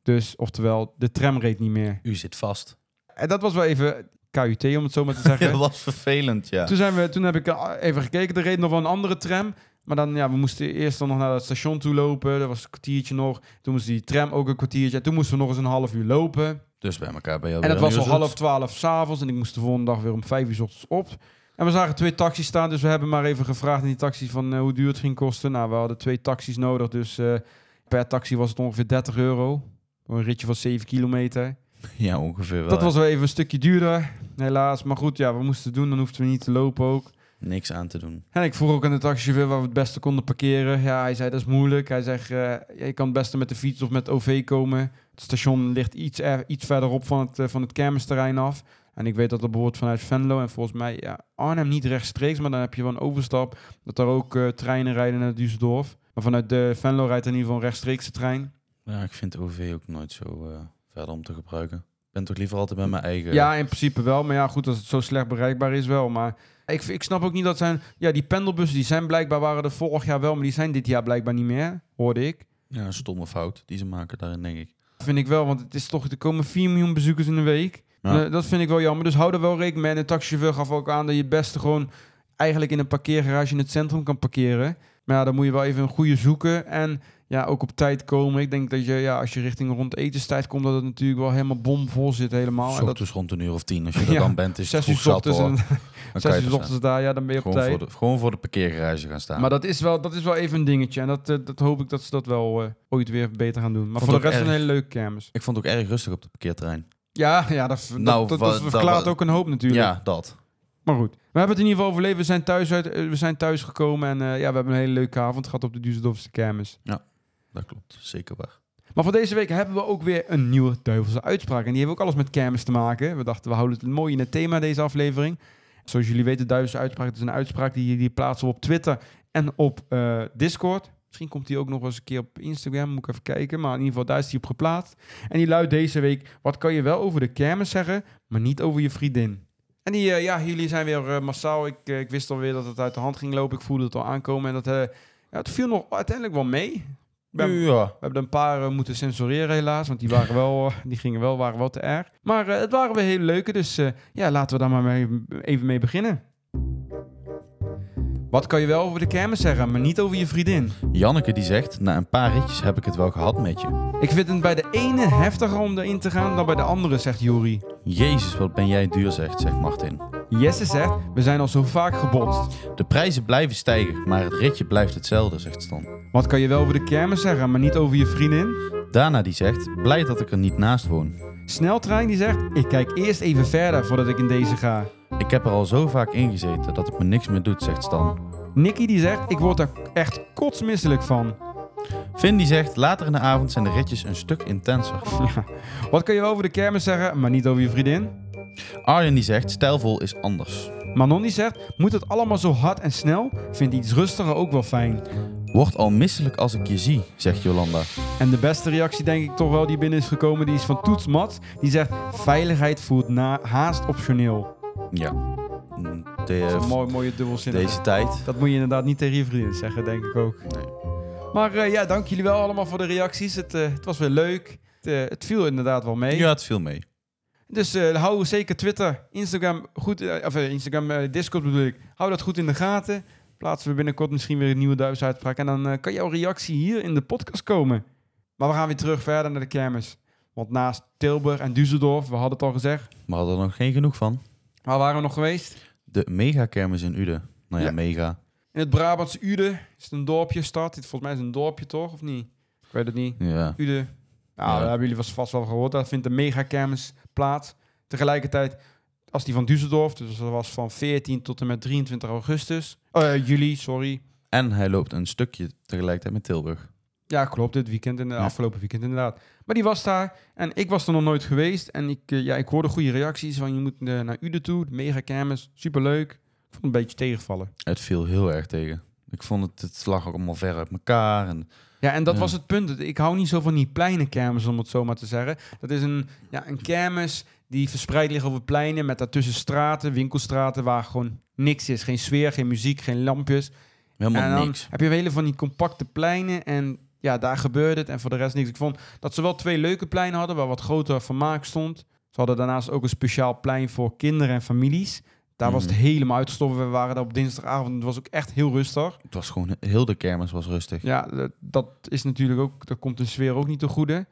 Dus, oftewel, de tram reed niet meer. U zit vast. En dat was wel even KUT, om het zo maar te zeggen. dat was vervelend, ja. Toen, zijn we, toen heb ik eh, even gekeken. Er reed nog wel een andere tram. Maar dan, ja, we moesten eerst dan nog naar het station toe lopen. Dat was een kwartiertje nog. Toen moest die tram ook een kwartiertje. En toen moesten we nog eens een half uur lopen. Dus bij elkaar bij jou En het was al half twaalf s'avonds. En ik moest de volgende dag weer om vijf uur 's ochtends op. En we zagen twee taxis staan. Dus we hebben maar even gevraagd in die taxi van eh, hoe duur het ging kosten. Nou, we hadden twee taxis nodig. Dus eh, per taxi was het ongeveer 30 euro. Voor een ritje van 7 kilometer. Ja, ongeveer wel. Dat was wel even een stukje duurder. Helaas. Maar goed, ja, we moesten het doen. Dan hoefden we niet te lopen ook. Niks aan te doen. En ik vroeg ook aan de taxichauffeur waar we het beste konden parkeren. Ja, hij zei dat is moeilijk. Hij zegt, eh, je kan het beste met de fiets of met OV komen. Het station ligt iets, er, iets verderop van het, eh, van het kermisterrein af. En ik weet dat dat behoort vanuit Venlo. En volgens mij, ja, Arnhem niet rechtstreeks, maar dan heb je wel een overstap. Dat er ook eh, treinen rijden naar Düsseldorf. Maar vanuit de Venlo rijdt er in ieder geval een rechtstreekse trein. Ja, ik vind OV ook nooit zo verder om te gebruiken. Ik ben toch liever altijd bij mijn eigen... Ja, in principe wel. Maar ja, goed, als het zo slecht bereikbaar is wel. Maar ik, ik snap ook niet dat zijn... Ja, die pendelbussen, die zijn blijkbaar, waren er vorig jaar wel, maar die zijn dit jaar blijkbaar niet meer, hoorde ik. Ja, een stomme fout die ze maken daarin, denk ik. Vind ik wel, want het is toch, er komen 4 miljoen bezoekers in de week. Ja. Eh, dat vind ik wel jammer. Dus hou er wel rekening mee. En de taxichauffeur gaf ook aan dat je het beste gewoon eigenlijk in een parkeergarage in het centrum kan parkeren. Maar ja, dan moet je wel even een goede zoeken. En ja, ook op tijd komen. Ik denk dat je, ja, als je richting rond etenstijd komt, dat het natuurlijk wel helemaal bomvol zit helemaal. S dat ochtends rond een uur of tien, als je er Ja, dan bent, is het zes uur vroeg zat ochtends en zes uur ochtends daar, ja, dan ben je op Gewoon tijd. voor, de, gewoon voor de parkeergarage gaan staan. Maar dat is, wel, dat is wel even een dingetje. En dat, eh, dat hoop ik dat ze dat wel eh, ooit weer beter gaan doen. Maar Vond voor de rest een hele leuke kermis. Ik vond het ook erg rustig op het parkeerterrein. Ja, ja dat, Nou, dat, dat dat- verklaart ook een hoop natuurlijk. Ja, dat. Maar goed, we hebben het in ieder geval overleefd. We zijn thuis, uit, eh, we zijn thuis gekomen en ja, we hebben een hele leuke avond gehad op de Düsseldorfse kermis. Dat klopt, zeker waar. Maar voor deze week hebben we ook weer een nieuwe duivelse uitspraak. En die heeft ook alles met kermis te maken. We dachten, we houden het mooi in het thema deze aflevering. Zoals jullie weten, duivelse uitspraak is een uitspraak die, die plaatsen op Twitter en op eh, Discord. Misschien komt die ook nog eens een keer op Instagram, moet ik even kijken. Maar in ieder geval, daar is die op geplaatst. En die luidt deze week, wat kan je wel over de kermis zeggen, maar niet over je vriendin? En die, eh, ja, jullie zijn weer eh, massaal. Ik, ik wist alweer dat het uit de hand ging lopen. Ik voelde het al aankomen. En dat, ja, het viel nog uiteindelijk wel mee. Ja. We hebben een paar eh, moeten censureren helaas, want die, waren wel, eh, die gingen wel, waren wel te erg. Maar eh, het waren weer hele leuke, dus ja, laten we daar maar mee, even mee beginnen. Wat kan je wel over de kermis zeggen, maar niet over je vriendin? Janneke die zegt, na een paar ritjes heb ik het wel gehad met je. Ik vind het bij de ene heftiger om erin te gaan dan bij de andere, zegt Jori. Jezus, wat ben jij duur, zegt, zegt Martin. Jesse zegt, we zijn al zo vaak gebotst. De prijzen blijven stijgen, maar het ritje blijft hetzelfde, zegt Stan. Wat kan je wel over de kermis zeggen, maar niet over je vriendin? Dana die zegt, blij dat ik er niet naast woon. Sneltrein die zegt, ik kijk eerst even verder voordat ik in deze ga. Ik heb er al zo vaak in gezeten dat het me niks meer doet, zegt Stan. Nicky die zegt, ik word er echt kotsmisselijk van. Finn die zegt, later in de avond zijn de ritjes een stuk intenser. Wat kan je wel over de kermis zeggen, maar niet over je vriendin? Arjen die zegt, stijlvol is anders. Manon die zegt, moet het allemaal zo hard en snel? Vindt iets rustiger ook wel fijn. Word al misselijk als ik je zie, zegt Jolanda. En de beste reactie denk ik toch wel die binnen is gekomen, die is van Toets Mat. Die zegt, veiligheid voelt na haast optioneel. Ja. Dat is een mooi, mooie dubbelzin. deze tijd. Dat moet je inderdaad niet tegen je vriendin zeggen, denk ik ook. Nee. Maar eh, ja, dank jullie wel allemaal voor de reacties. Het, eh, het was weer leuk. Het, eh, het viel inderdaad wel mee. Ja, het viel mee. Dus eh, hou zeker Twitter, Instagram goed, eh, of eh, Instagram, eh, Discord bedoel ik. Hou dat goed in de gaten. Plaatsen we binnenkort misschien weer een nieuwe Duitsuitspraak. En dan eh, kan jouw reactie hier in de podcast komen. Maar we gaan weer terug verder naar de kermis. Want naast Tilburg en Düsseldorf, we hadden het al gezegd. We hadden er nog geen genoeg van. Waar waren we nog geweest? De megakermis in Uden. Nou ja, Ja. mega. In het Brabantse Ude. Is het een dorpje stad? Dit volgens mij is het een dorpje toch, of niet? Ik weet het niet. Ja. Ude. Nou, Ja. dat hebben jullie vast- vast wel gehoord. Daar vindt de megakermis plaats. Tegelijkertijd als die van Düsseldorf. Dus dat was van 14 tot en met 23 augustus. Eh, juli, sorry. En hij loopt een stukje tegelijkertijd met Tilburg. Ja, klopt. Dit weekend, in de Ja. afgelopen weekend inderdaad. Maar die was daar. En ik was er nog nooit geweest. En ik, eh, ja, ik hoorde goede reacties van je moet eh, naar Ude toe. De megakermis. Superleuk. Ik vond het een beetje tegenvallen. Het viel heel erg tegen. Ik vond het, het lag ook allemaal ver uit elkaar. En Ja, en dat Ja. was het punt. Ik hou niet zo van die pleine kermis, om het zo maar te zeggen. Dat is een, ja, een kermis die verspreid ligt over pleinen met daartussen straten, winkelstraten, waar gewoon niks is. Geen sfeer, geen muziek, geen lampjes. helemaal en dan niks. heb je hele van die compacte pleinen en ja, daar gebeurde het. En voor de rest niks. Ik vond dat ze wel twee leuke pleinen hadden, waar wat groter vermaak stond. Ze hadden daarnaast ook een speciaal plein voor kinderen en families. Daar was het Mhm. helemaal uitgestoffen. We waren daar op dinsdagavond. Het was ook echt heel rustig. Het was gewoon, heel de kermis was rustig. Ja, dat, dat is natuurlijk ook, daar komt de sfeer ook niet te goede.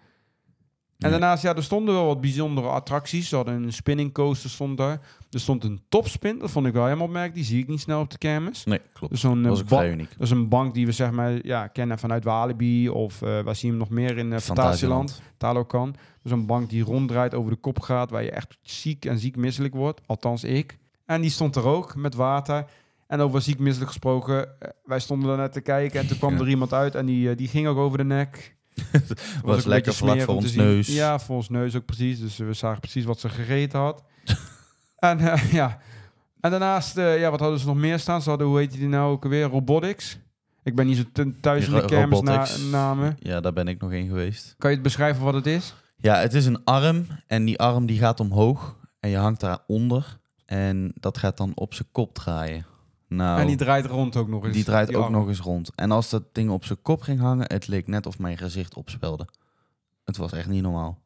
En daarnaast, ja, er stonden wel wat bijzondere attracties. Ze hadden een spinning coaster stond daar. Er stond een topspin, dat vond ik wel helemaal opmerkelijk. Die zie ik niet snel op de kermis. Nee, klopt. Dus zo'n Dat eh, ook ba- vrij uniek. dat is een bank die we zeg maar ja, kennen vanuit Walibi of eh waar zie je hem nog meer in eh Fantasieland, Talokan. Dus een bank die ronddraait over de kop gaat, waar je echt ziek en ziek misselijk wordt. Althans ik. En die stond er ook met water. En over ziek misselijk gesproken, eh, wij stonden daar net te kijken en toen kwam Ja. er iemand uit en die, eh, die ging ook over de nek. Was, Was lekker vlak voor ons neus. Ja, voor ons neus ook precies. Dus we zagen precies wat ze gegeten had. en eh, ja, en daarnaast, eh, ja, wat hadden ze nog meer staan? Ze hadden, hoe heet die nou ook weer? Robotics. Ik ben niet zo thuis in de kermisnamen. Ja, daar ben ik nog in geweest. Kan je het beschrijven wat het is? Ja, het is een arm en die arm die gaat omhoog en je hangt daaronder en dat gaat dan op zijn kop draaien. Nou, En die draait rond ook nog eens. die draait ook arm. nog eens rond. En als dat ding op zijn kop ging hangen, het leek net of mijn gezicht opspelde. Het was echt niet normaal.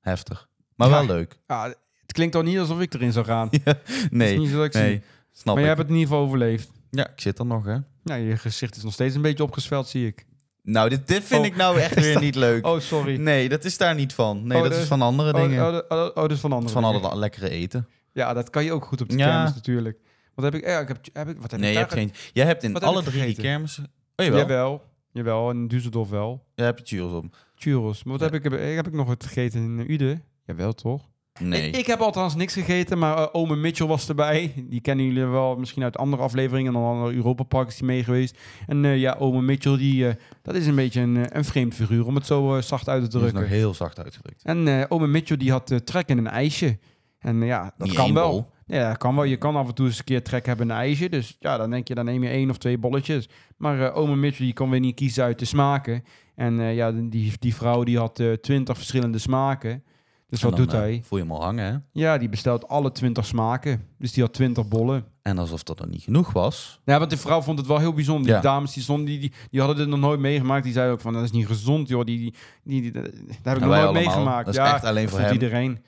Heftig. Maar Ja. wel leuk. Ja, het klinkt toch niet alsof ik erin zou gaan. Ja, Dat is nee, niet ik nee, zie. snap Maar ik. jij hebt het in ieder geval overleefd. Ja, ik zit er nog, hè. Ja, je gezicht is nog steeds een beetje opgesveld, zie ik. Nou, dit, dit vind Oh. ik nou echt weer niet leuk. Oh, sorry. Nee, dat is daar niet van. Nee, Oh, dat dat is is- van andere Oh, dingen. oh, oh, oh, oh, dus van Dat andere is van alle lekkere eten. Ja, dat kan je ook goed op de Ja. kermis natuurlijk. Wat heb ik... Ja, ik heb, heb ik wat heb Nee, ik je hebt geen... Jij hebt in heb alle drie die kermissen... Oh, jawel. Jawel. Jawel, in Düsseldorf wel. Jij hebt je churros op. Churros. Maar wat Ja. heb ik, heb, heb ik nog wat gegeten in eh, Ude? Jawel, toch? Nee. Ik, ik heb althans niks gegeten, maar eh, ome Mitchell was erbij. Die kennen jullie wel misschien uit andere afleveringen. En dan andere Europa Park is die mee geweest. En eh, ja, ome Mitchell, die, eh, dat is een beetje een, eh, een vreemd figuur, om het zo eh, zacht uit te Dat is nog drukken. heel zacht uitgedrukt. En eh ome Mitchell, die had eh, trek in een ijsje. En eh, ja, dat Niet kan wel. bol. Ja, dat kan wel. Je kan af en toe eens een keer trek hebben in een ijsje. Dus ja, dan denk je, dan neem je één of twee bolletjes. Maar eh ome Mitchell, die kon weer niet kiezen uit de smaken. En eh, ja, die, die vrouw, die had eh, twintig verschillende smaken. Dus En wat dan, doet hij? voel je hem al hangen, hè? Ja, die bestelt alle 20 smaken. Dus die had 20 bollen. En alsof dat dan niet genoeg was. Ja, want die vrouw vond het wel heel bijzonder. Ja. Die dames die, stonden, die, die, die hadden dit nog nooit meegemaakt. Die zeiden ook van, dat is niet gezond, joh. Die, die, die, die- dat heb ik nog nooit allemaal. meegemaakt. Dat is ja, echt alleen voor hem. iedereen.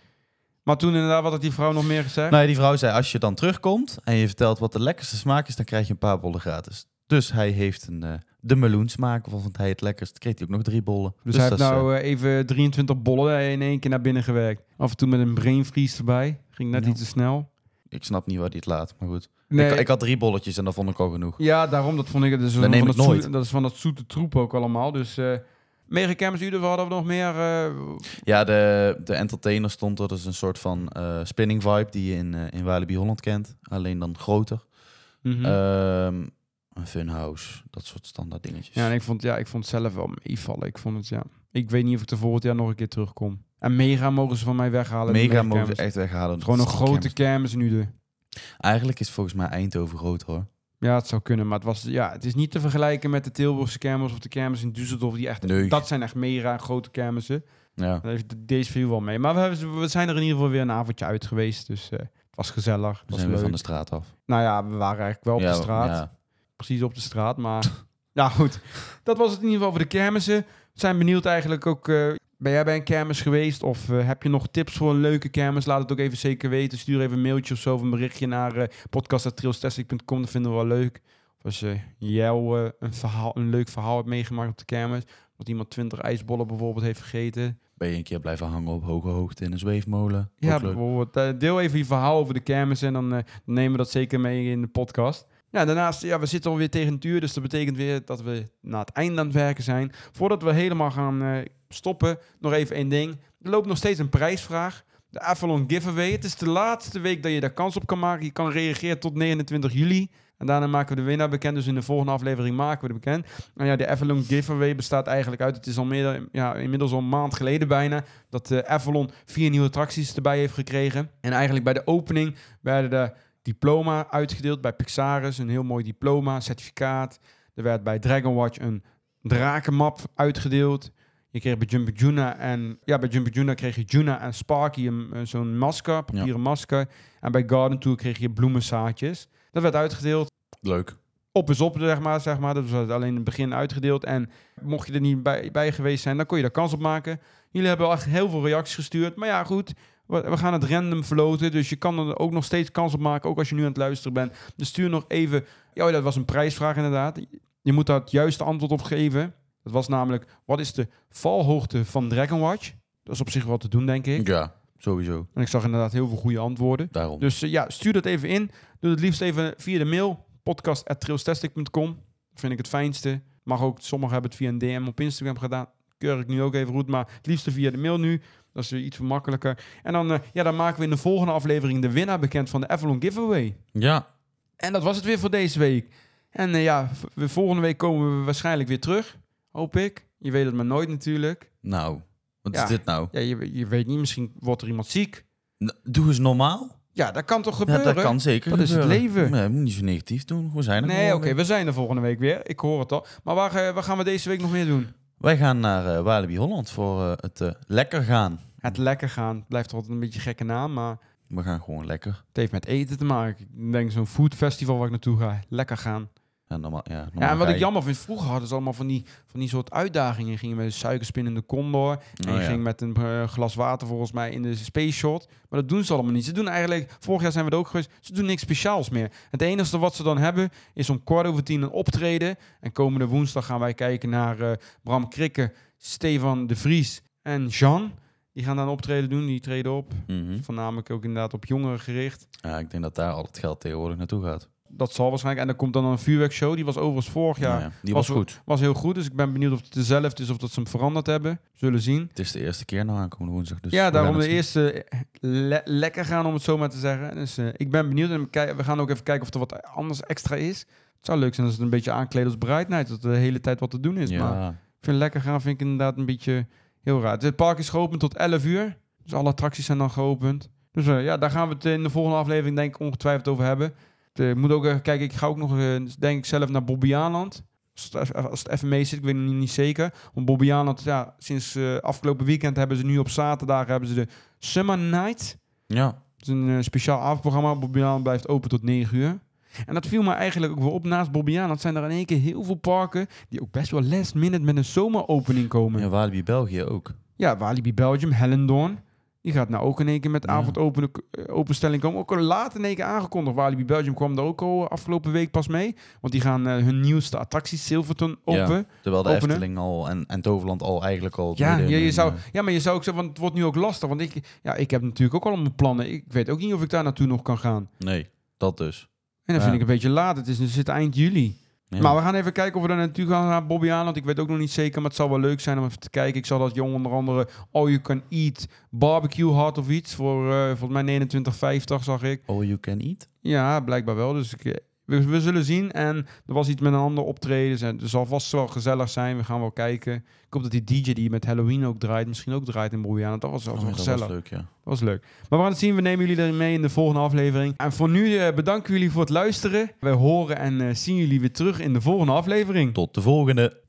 Maar toen inderdaad, wat had die vrouw nog meer gezegd? Nou, ja, die vrouw zei, als je dan terugkomt en je vertelt wat de lekkerste smaak is, dan krijg je een paar bollen gratis. Dus hij heeft een, eh, de meloensmaak, of vond hij het lekkerst, kreeg hij ook nog drie bollen. Dus, hij dat heeft is, nou eh, even 23 bollen in één keer naar binnen gewerkt. Af en toe met een brain freeze erbij. Ging net Ja. iets te snel. eh, ik snap niet waar hij het laat, maar goed. Nee, Ik, ik had drie bolletjes en dat vond ik al genoeg. ja, daarom. Dat vond ik. Dat is, Dat neem ik nooit. zoete- dat is van dat zoete troep ook allemaal. Dus eh Mega Campus Ude, hadden we nog meer. eh, Ja, de, de entertainer stond er. Dat is een soort van eh, spinning vibe die je in, eh in Walibi Holland kent. Alleen dan groter. Ehm, een funhouse, dat soort standaard dingetjes. Ja, en ik vond, ja, ik vond het zelf wel meevallen. Ik vond het, ja. Ik weet niet of ik er volgend jaar nog een keer terugkom. En Mega mogen ze van mij weghalen. de Mega mogen ze echt weghalen. Gewoon een grote kermis. kermis nu. De. Eigenlijk is volgens mij Eindhoven groter hoor. Ja, het zou kunnen. Maar het, was, ja, het is niet te vergelijken met de Tilburgse kermis of de kermis in Düsseldorf. Die echt, Nee. Dat zijn echt mega grote kermissen. Ja. Daar heeft Deze viel wel mee. Maar we, hebben, we zijn er in ieder geval weer een avondje uit geweest. Dus eh, het was gezellig. Het We was zijn weer van de straat af. Nou ja, we waren eigenlijk wel op ja, de straat. Ja. Precies op de straat. Maar ja, goed. Dat was het in ieder geval voor de kermissen. We zijn benieuwd eigenlijk ook... eh, ben jij bij een kermis geweest? Of eh, heb je nog tips voor een leuke kermis? Laat het ook even zeker weten. Stuur even een mailtje of zo of een berichtje naar uh, podcast.trailstastic.com. Dat vinden we wel leuk. Of als je jou eh, een, verhaal, een leuk verhaal hebt meegemaakt op de kermis. Dat iemand 20 ijsbollen bijvoorbeeld heeft gegeten. Ben je een keer blijven hangen op hoge hoogte in een zweefmolen? Ja, bijvoorbeeld. eh, deel even je verhaal over de kermis en dan eh, nemen we dat zeker mee in de podcast. Ja, daarnaast, ja, we zitten alweer tegen het uur, dus dat betekent weer dat we na het einde aan het werken zijn. Voordat we helemaal gaan eh, stoppen, nog even één ding. Er loopt nog steeds een prijsvraag. De Avalon Giveaway. Het is de laatste week dat je daar kans op kan maken. Je kan reageren tot 29 juli. En daarna maken we de winnaar bekend. Dus in de volgende aflevering maken we de bekend. Nou ja, de Avalon Giveaway bestaat eigenlijk uit... Het is al meer, ja, inmiddels al een maand geleden bijna... dat de Avalon vier nieuwe attracties erbij heeft gekregen. En eigenlijk bij de opening werden de diploma uitgedeeld bij Pixaris. Een heel mooi diploma, certificaat. Er werd bij Dragon Watch een drakenmap uitgedeeld. Je kreeg bij Jumpy Juna en ja, bij Jumpy Juna kreeg je Juna en Sparky een, een- zo'n masker, papieren masker. En bij Garden Tour kreeg je bloemenzaadjes. Dat werd uitgedeeld. Leuk. Op is op, zeg maar, zeg maar. Dat was alleen in het begin uitgedeeld. En mocht je er niet bij, bij geweest zijn, dan kon je daar kans op maken. Jullie hebben al echt heel veel reacties gestuurd. Maar ja, goed. We, gaan het random verloten. Dus je kan er ook nog steeds kans op maken. Ook als je nu aan het luisteren bent. Dus stuur nog even... Ja, dat was een prijsvraag inderdaad. Je moet daar het juiste antwoord op geven. Dat was namelijk... Wat is de valhoogte van Dragon Watch? Dat is op zich wel te doen, denk ik. Ja, sowieso. En ik zag inderdaad heel veel goede antwoorden. Daarom. Dus eh, ja, stuur dat even in. Doe het liefst even via de mail. podcast.trailstastic.com Vind ik het fijnste. Mag ook, sommigen hebben het via een DM op Instagram gedaan. Keur ik nu ook even goed. Maar het liefste via de mail nu. Dat is weer iets makkelijker. En dan, eh, ja, dan maken we in de volgende aflevering de winnaar bekend van de Avalon Giveaway. ja, En dat was het weer voor deze week. En eh, ja, volgende week komen we waarschijnlijk weer terug. Hoop ik. Je weet het maar nooit natuurlijk. nou. Wat Ja. is dit nou? Ja, je, je weet niet, misschien wordt er iemand ziek. N- Doe eens normaal. Ja, dat kan toch Ja, gebeuren? dat kan zeker Dat is het leven. Nee, moet niet zo negatief doen. We zijn er Nee, oké, we zijn er volgende week weer. Ik hoor het al. Maar waar, eh, waar gaan we deze week nog meer doen? Wij gaan naar eh, Walibi Holland voor eh, het eh, lekker gaan. Het lekker gaan. Het blijft altijd een beetje een gekke naam, maar We gaan gewoon lekker. het heeft met eten te maken. Ik denk zo'n food festival waar ik naartoe ga. Lekker gaan. Ja, normaal, ja, normaal Ja, en wat ik jammer vind, vroeger hadden ze allemaal van die, van die soort uitdagingen. Je ging met een suikerspinnende condor. En Oh, je ja. ging met een eh, glas water volgens mij in de space shot. Maar dat doen ze allemaal niet. Ze doen eigenlijk, vorig jaar zijn we er ook geweest, ze doen niks speciaals meer. Het enige wat ze dan hebben is om kwart over tien een optreden. En komende woensdag gaan wij kijken naar eh, Bram Krikke, Stefan de Vries en Jean. Die gaan dan optreden doen, die treden op. Mhm. Voornamelijk ook inderdaad op jongeren gericht. Ja, ik denk dat daar al het geld tegenwoordig naartoe gaat. Dat zal waarschijnlijk. En dan komt dan een vuurwerkshow. Die was overigens vorig jaar. Nou ja, die was was goed. Was heel goed. Dus ik ben benieuwd of het dezelfde is of dat ze hem veranderd hebben. Zullen zien. Het is de eerste keer nou aankomende woensdag. Dus ja, daarom de eerste eh, le- lekker gaan, om het zo maar te zeggen. Dus eh, ik ben benieuwd. En we gaan ook even kijken of er wat anders extra is. Het zou leuk zijn als het een beetje aankleden als Night. Dat er de hele tijd wat te doen is. Maar ik vind lekker gaan vind ik inderdaad een beetje heel raar. Het park is geopend tot 11 uur. Dus alle attracties zijn dan geopend. Dus eh, ja, daar gaan we het in de volgende aflevering denk ik ongetwijfeld over hebben. Het, eh, moet ook even kijken. Ik ga ook nog, eh, denk ik zelf naar Bobbejaanland. Als het, even- als het even mee zit, ik weet het niet, zeker. Want Bobbejaanland, ja, sinds eh, afgelopen weekend hebben ze nu op zaterdag hebben ze de Summer Night. ja. Dat is een eh, speciaal avondprogramma. Bobbejaanland blijft open tot 9 uur. En dat viel me eigenlijk ook wel op naast Bobbejaanland. Dat zijn er in één keer heel veel parken die ook best wel last minute met een zomeropening komen. Ja, Ja, Walibi België ook. Walibi Belgium, Hellendoorn. Die gaat nou ook in één keer met Ja. avondopen, eh, openstelling komen. Ook al laat in één keer aangekondigd. Walibi Belgium kwam daar ook al afgelopen week pas mee. Want die gaan eh, hun nieuwste attractie Silverton Ja. open. Terwijl de Openen. Efteling al en, en Toverland al eigenlijk al... Ja, je zou, eh, ja, maar je zou ook zeggen, want het wordt nu ook lastig. Want ik, ja, ik heb natuurlijk ook al mijn plannen. Ik weet ook niet of ik daar naartoe nog kan gaan. Nee, dat dus. En dat Ja. vind ik een beetje laat. Het is het zit eind juli. Ja. Maar we gaan even kijken of we daar naartoe gaan naar Bobby aan. Want ik weet ook nog niet zeker, maar het zal wel leuk zijn om even te kijken. Ik zal dat jong onder andere All You Can Eat Barbecue had of iets. Voor eh, volgens mij 29,50 zag ik. All you can eat? Ja, blijkbaar wel. Dus ik, eh, we, we zullen zien. En er was iets met een ander optreden. En het zal vast wel gezellig zijn. We gaan wel kijken. Ik hoop dat die DJ die met Halloween ook draait, misschien ook draait in aan. Dat was wel Oh, ja, dat gezellig. was leuk, ja. Dat was leuk. Maar we gaan het zien. We nemen jullie erin mee in de volgende aflevering. En voor nu eh, bedanken jullie voor het luisteren. We horen en eh, zien jullie weer terug in de volgende aflevering. Tot de volgende.